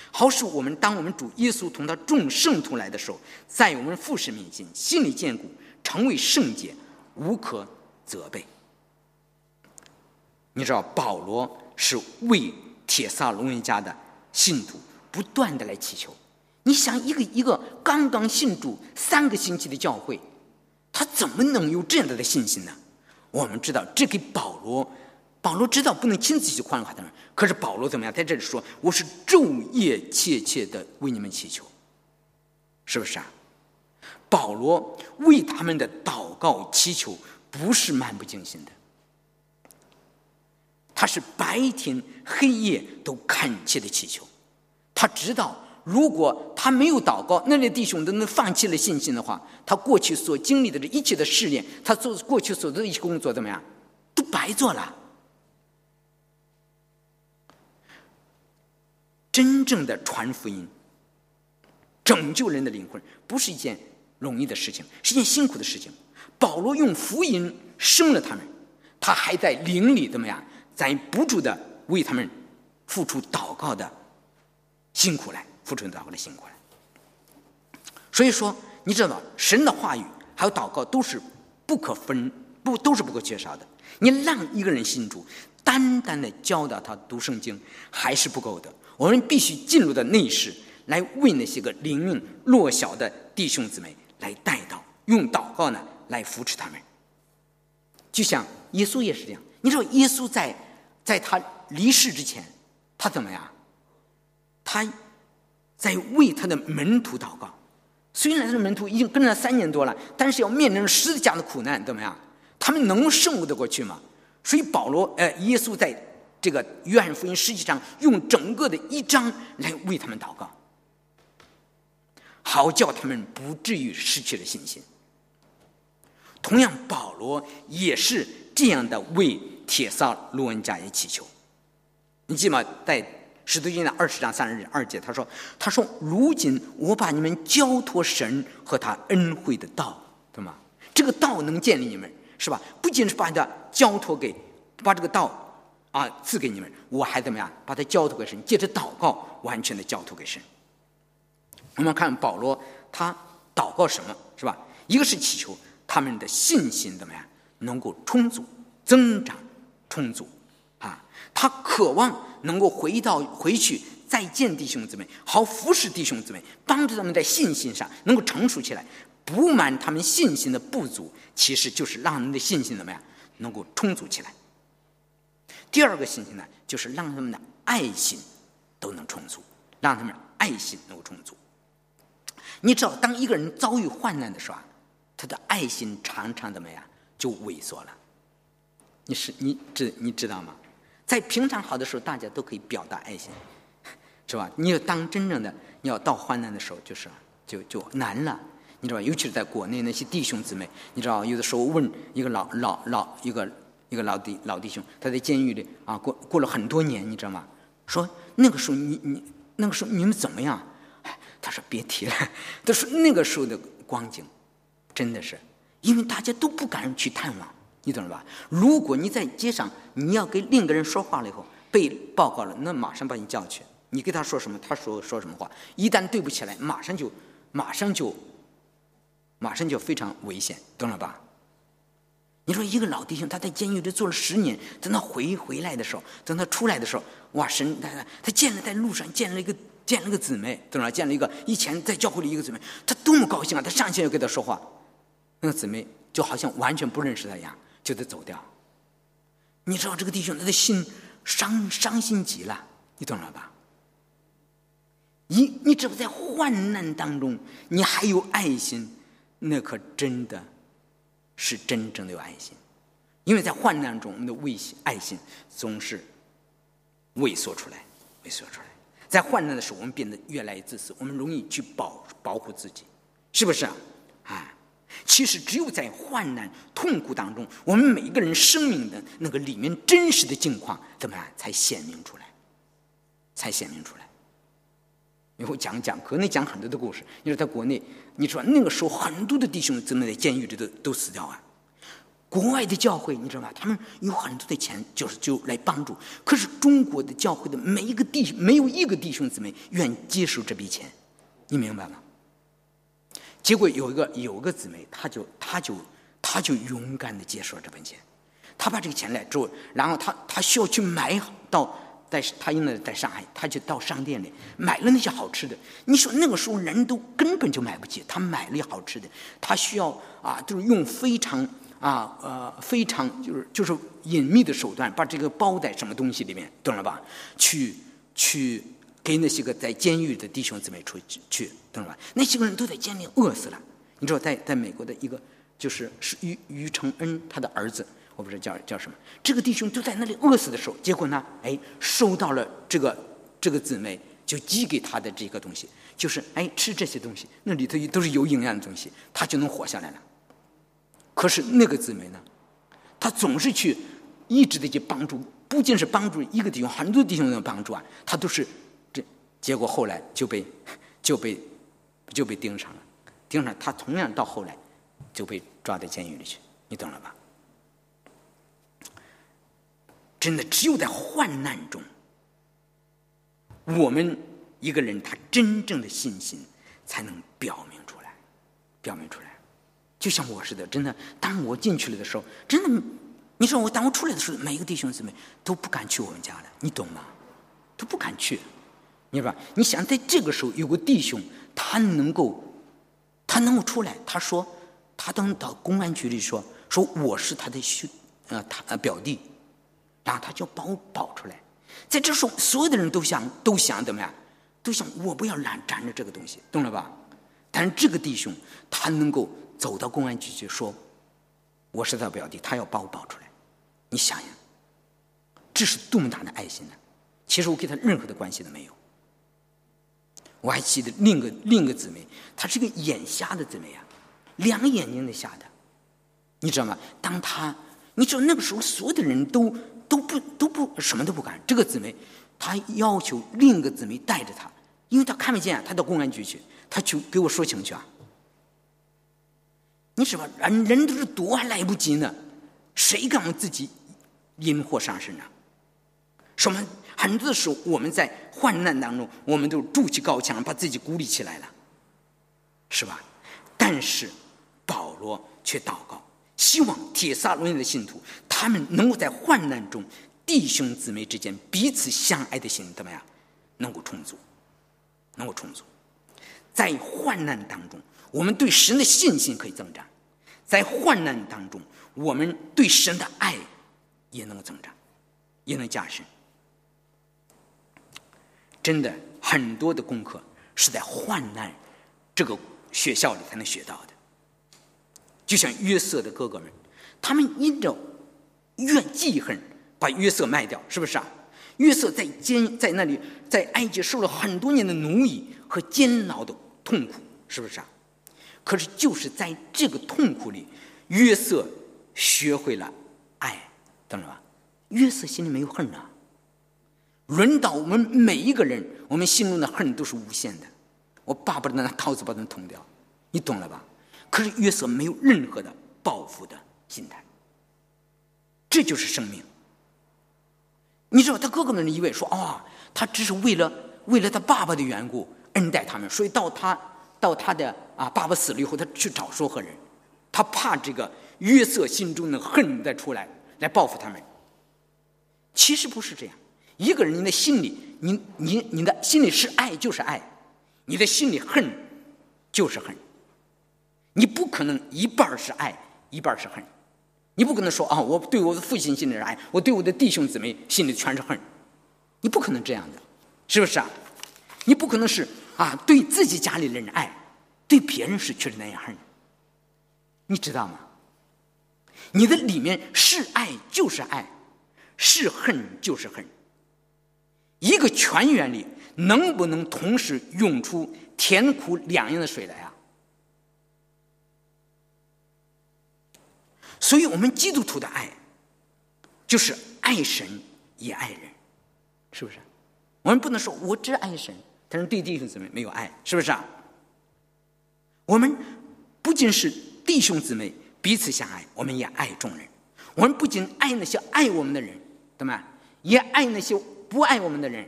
好使我们当我们主耶稣同他众圣徒来的时候，在我们父神面前心里坚固。成为圣洁，无可责备。你知道保罗是为铁萨罗尼家的信徒不断的来祈求。你想，一个一个刚刚信主三个星期的教会，他怎么能有这样的信心呢？我们知道，这给保罗，保罗知道不能亲自去宽化他们，可是保罗怎么样？在这里说，我是昼夜切切的为你们祈求，是不是啊？保罗为他们的祷告祈求不是漫不经心的，他是白天黑夜都恳切的祈求。他知道，如果他没有祷告，那些弟兄都能放弃了信心的话，他过去所经历的这一切的试炼，他做过去所做的一些工作怎么样，都白做了。真正的传福音、拯救人的灵魂，不是一件。容易的事情是件辛苦的事情。保罗用福音生了他们，他还在灵里怎么样，在不住的为他们付出祷告的辛苦来，付出祷告的辛苦来。所以说，你知道，神的话语还有祷告都是不可分，不都是不可缺少的。你让一个人信主，单单的教导他读圣经还是不够的。我们必须进入到内室，来为那些个灵命弱小的弟兄姊妹。来带到，用祷告呢来扶持他们，就像耶稣也是这样。你知道，耶稣在在他离世之前，他怎么样？他在为他的门徒祷告。虽然他的门徒已经跟了三年多了，但是要面临十字架的苦难，怎么样？他们能胜过得过去吗？所以保罗，呃，耶稣在这个约翰福音实际上用整个的一章来为他们祷告。好叫他们不至于失去了信心。同样，保罗也是这样的为铁萨罗恩加也祈求。你记吗？在使徒行的二十章三十二节，他说：“他说，如今我把你们交托神和他恩惠的道，对吗？这个道能建立你们，是吧？不仅是把它交托给，把这个道啊赐给你们，我还怎么样？把它交托给神，借着祷告完全的交托给神。”我们看保罗，他祷告什么是吧？一个是祈求他们的信心怎么样能够充足、增长充足啊？他渴望能够回到回去再见弟兄姊妹，好服侍弟兄姊妹，帮助他们在信心上能够成熟起来，补满他们信心的不足，其实就是让他们的信心怎么样能够充足起来。第二个信心呢，就是让他们的爱心都能充足，让他们爱心能够充足。你知道，当一个人遭遇患难的时候，他的爱心常常怎么样就萎缩了。你是你知你知道吗？在平常好的时候，大家都可以表达爱心，是吧？你要当真正的你要到患难的时候，就是就就难了，你知道吧？尤其是在国内那些弟兄姊妹，你知道，有的时候问一个老老老一个一个老弟老弟兄，他在监狱里啊过过了很多年，你知道吗？说那个时候你你那个时候你们怎么样？他说：“别提了。”他说：“那个时候的光景，真的是，因为大家都不敢去探望，你懂了吧？如果你在街上，你要跟另一个人说话了以后被报告了，那马上把你叫去。你跟他说什么，他说说什么话，一旦对不起来，马上就，马上就，马上就非常危险，懂了吧？你说一个老弟兄，他在监狱里坐了十年，等他回回来的时候，等他出来的时候，哇，神他他见了在路上见了一个。”见了个姊妹，在那见了一个以前在教会里一个姊妹，他多么高兴啊！他上前要跟他说话，那个姊妹就好像完全不认识他一样，就得走掉。你知道这个弟兄他的心伤伤心极了，你懂了吧？你你只不在患难当中，你还有爱心，那可真的是真正的有爱心，因为在患难中，我们的畏心爱心总是萎缩出来，萎缩出来。在患难的时候，我们变得越来越自私，我们容易去保保护自己，是不是啊？啊，其实只有在患难、痛苦当中，我们每一个人生命的那个里面真实的境况，怎么样才显明出来？才显明出来。以后讲讲，可能讲很多的故事。你说在国内，你说那个时候很多的弟兄怎么在监狱里都都死掉啊。国外的教会，你知道吧？他们有很多的钱，就是就来帮助。可是中国的教会的每一个弟兄，没有一个弟兄姊妹愿意接受这笔钱，你明白吗？结果有一个有个姊妹，他就他就他就勇敢的接受了这份钱，他把这个钱来之后，然后他他需要去买到。在他因为在上海，他就到商店里买了那些好吃的。你说那个时候人都根本就买不起，他买了好吃的，他需要啊，就是用非常啊呃非常就是就是隐秘的手段，把这个包在什么东西里面，懂了吧？去去给那些个在监狱的弟兄姊妹出去去，懂了吧？那些个人都在监狱饿死了。你知道，在在美国的一个就是是于于承恩他的儿子。我不知道叫叫什么，这个弟兄就在那里饿死的时候，结果呢，哎，收到了这个这个姊妹就寄给他的这个东西，就是哎吃这些东西，那里头都是有营养的东西，他就能活下来了。可是那个姊妹呢，她总是去一直的去帮助，不仅是帮助一个弟兄，很多弟兄的帮助啊，她都是这，结果后来就被就被就被盯上了，盯上他同样到后来就被抓到监狱里去，你懂了吧？真的，只有在患难中，我们一个人他真正的信心才能表明出来，表明出来。就像我似的，真的，当我进去了的时候，真的，你说我当我出来的时候，每一个弟兄姊妹都不敢去我们家了，你懂吗？都不敢去，你说，你想在这个时候有个弟兄，他能够，他能够出来，他说，他等到公安局里说，说我是他的兄，呃，他呃表弟。然后他就把我保出来，在这时候，所有的人都想都想怎么样？都想我不要染沾着这个东西，懂了吧？但是这个弟兄他能够走到公安局去说，我是他表弟，他要把我保出来。你想想，这是多么大的爱心呢？其实我跟他任何的关系都没有。我还记得另一个另一个姊妹，她是个眼瞎的姊妹啊，两眼睛都瞎的，你知道吗？当她，你知道那个时候，所有的人都。都不都不什么都不干。这个姊妹，她要求另一个姊妹带着她，因为她看不见，她到公安局去，她去给我说情去啊。你说吧，人人都是躲还来不及呢，谁敢自己引祸上身呢？什么很多的时候，我们在患难当中，我们都筑起高墙，把自己孤立起来了，是吧？但是保罗却祷告。希望铁萨罗尼的信徒，他们能够在患难中，弟兄姊妹之间彼此相爱的心怎么样，能够充足，能够充足。在患难当中，我们对神的信心可以增长；在患难当中，我们对神的爱也能增长，也能加深。真的，很多的功课是在患难这个学校里才能学到的。就像约瑟的哥哥们，他们因着怨记恨，把约瑟卖掉，是不是啊？约瑟在监在那里，在埃及受了很多年的奴役和监牢的痛苦，是不是啊？可是就是在这个痛苦里，约瑟学会了爱，懂了吧？约瑟心里没有恨啊。轮到我们每一个人，我们心中的恨都是无限的。我巴不得拿刀子把它捅掉，你懂了吧？可是约瑟没有任何的报复的心态，这就是生命。你知道他哥哥们以为说啊，他只是为了为了他爸爸的缘故恩待他们，所以到他到他的啊爸爸死了以后，他去找说和人，他怕这个约瑟心中的恨再出来来报复他们。其实不是这样，一个人你的心里，你你你的心里是爱就是爱，你的心里恨就是恨。你不可能一半是爱，一半是恨。你不可能说啊，我对我的父亲心里是爱，我对我的弟兄姊妹心里全是恨。你不可能这样的，是不是啊？你不可能是啊，对自己家里人爱，对别人是却是那样恨。你知道吗？你的里面是爱就是爱，是恨就是恨。一个全员里，能不能同时涌出甜苦两样的水来啊？所以，我们基督徒的爱，就是爱神也爱人，是不是？我们不能说我只爱神，但是对弟兄姊妹没有爱，是不是啊？我们不仅是弟兄姊妹彼此相爱，我们也爱众人。我们不仅爱那些爱我们的人，对吗？也爱那些不爱我们的人。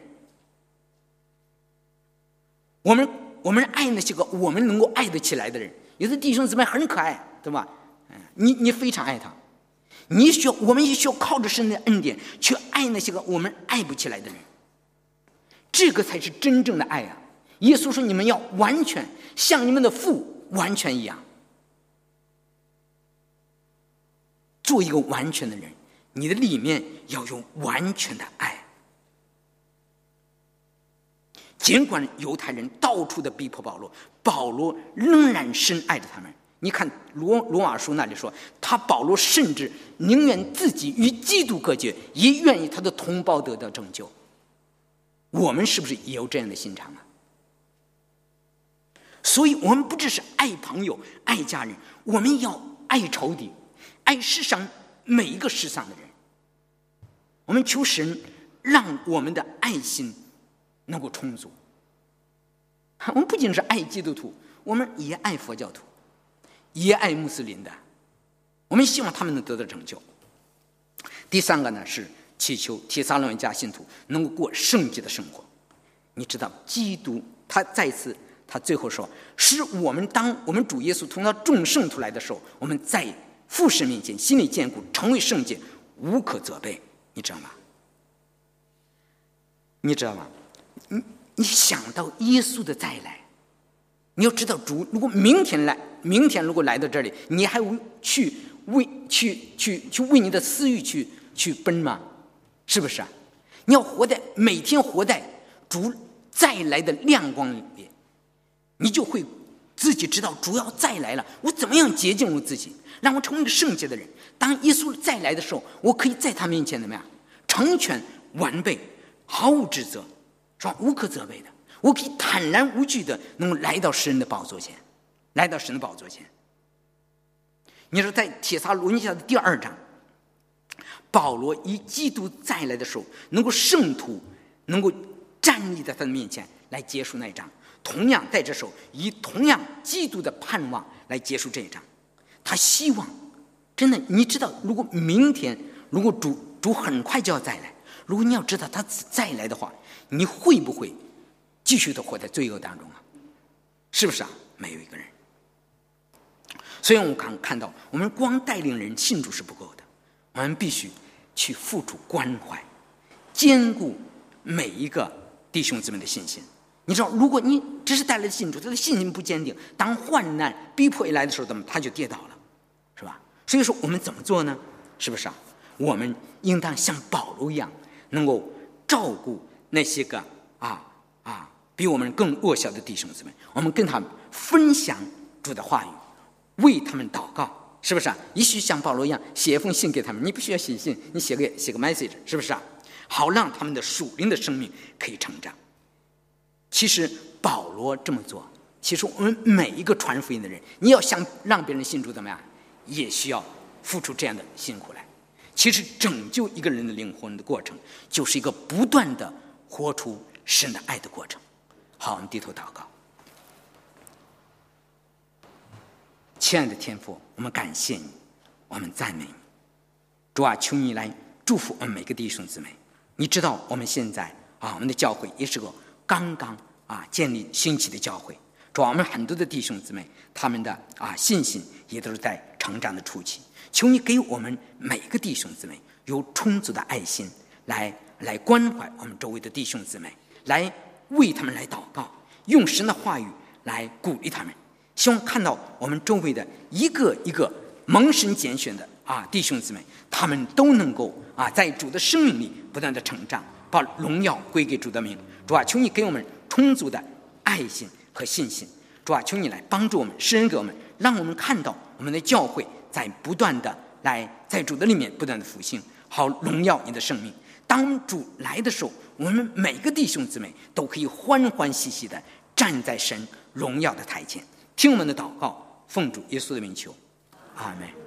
我们我们爱那些个我们能够爱得起来的人。有的弟兄姊妹很可爱，对吧？你你非常爱他，你需要，我们也需要靠着神的恩典去爱那些个我们爱不起来的人，这个才是真正的爱啊！耶稣说：“你们要完全像你们的父完全一样，做一个完全的人，你的里面要有完全的爱。尽管犹太人到处的逼迫保罗，保罗仍然深爱着他们。”你看罗罗马书那里说，他保罗甚至宁愿自己与基督隔绝，也愿意他的同胞得到拯救。我们是不是也有这样的心肠啊？所以，我们不只是爱朋友、爱家人，我们要爱仇敌，爱世上每一个世上的人。我们求神让我们的爱心能够充足。我们不仅是爱基督徒，我们也爱佛教徒。也爱穆斯林的，我们希望他们能得到拯救。第三个呢是祈求提撒罗尼迦信徒能够过圣洁的生活。你知道，基督他再次他最后说：“是我们当我们主耶稣同到众圣徒来的时候，我们在父神面前心里坚固，成为圣洁，无可责备。”你知道吗？你知道吗？你你想到耶稣的再来？你要知道，主如果明天来，明天如果来到这里，你还去为去去去为你的私欲去去奔吗？是不是啊？你要活在每天活在主再来的亮光里面，你就会自己知道主要再来了，我怎么样洁净我自己，让我成为一个圣洁的人。当耶稣再来的时候，我可以在他面前怎么样，成全完备，毫无指责，是吧？无可责备的。我可以坦然无惧的能够来到神的宝座前，来到神的宝座前。你说在铁撒罗尼迦的第二章，保罗以基督再来的时候，能够圣徒能够站立在他的面前来结束那一章。同样在这时候，以同样基督的盼望来结束这一章。他希望，真的，你知道，如果明天如果主主很快就要再来，如果你要知道他再来的话，你会不会？继续的活在罪恶当中啊，是不是啊？没有一个人。所以我们刚看到，我们光带领人信主是不够的，我们必须去付出关怀，兼顾每一个弟兄姊妹的信心。你知道，如果你只是带来信主，他的信心不坚定，当患难逼迫一来的时候，怎么他就跌倒了，是吧？所以说，我们怎么做呢？是不是啊？我们应当像保罗一样，能够照顾那些个啊啊。比我们更弱小的弟兄姊妹，我们跟他们分享主的话语，为他们祷告，是不是啊？也许像保罗一样写一封信给他们，你不需要写信，你写个写个 message，是不是啊？好让他们的属灵的生命可以成长。其实保罗这么做，其实我们每一个传福音的人，你要想让别人信主怎么样，也需要付出这样的辛苦来。其实拯救一个人的灵魂的过程，就是一个不断的活出神的爱的过程。好，我们低头祷告。亲爱的天父，我们感谢你，我们赞美你。主啊，求你来祝福我们每个弟兄姊妹。你知道我们现在啊，我们的教会也是个刚刚啊建立兴起的教会。主啊，我们很多的弟兄姊妹，他们的啊信心也都是在成长的初期。求你给我们每个弟兄姊妹有充足的爱心，来来关怀我们周围的弟兄姊妹，来。为他们来祷告，用神的话语来鼓励他们，希望看到我们周围的一个一个蒙神拣选的啊弟兄姊妹，他们都能够啊在主的生命里不断的成长，把荣耀归给主的名。主啊，求你给我们充足的爱心和信心。主啊，求你来帮助我们，施恩给我们，让我们看到我们的教会在不断的来在主的里面不断的复兴，好荣耀你的生命。当主来的时候，我们每个弟兄姊妹都可以欢欢喜喜的站在神荣耀的台前，听我们的祷告，奉主耶稣的名求，阿门。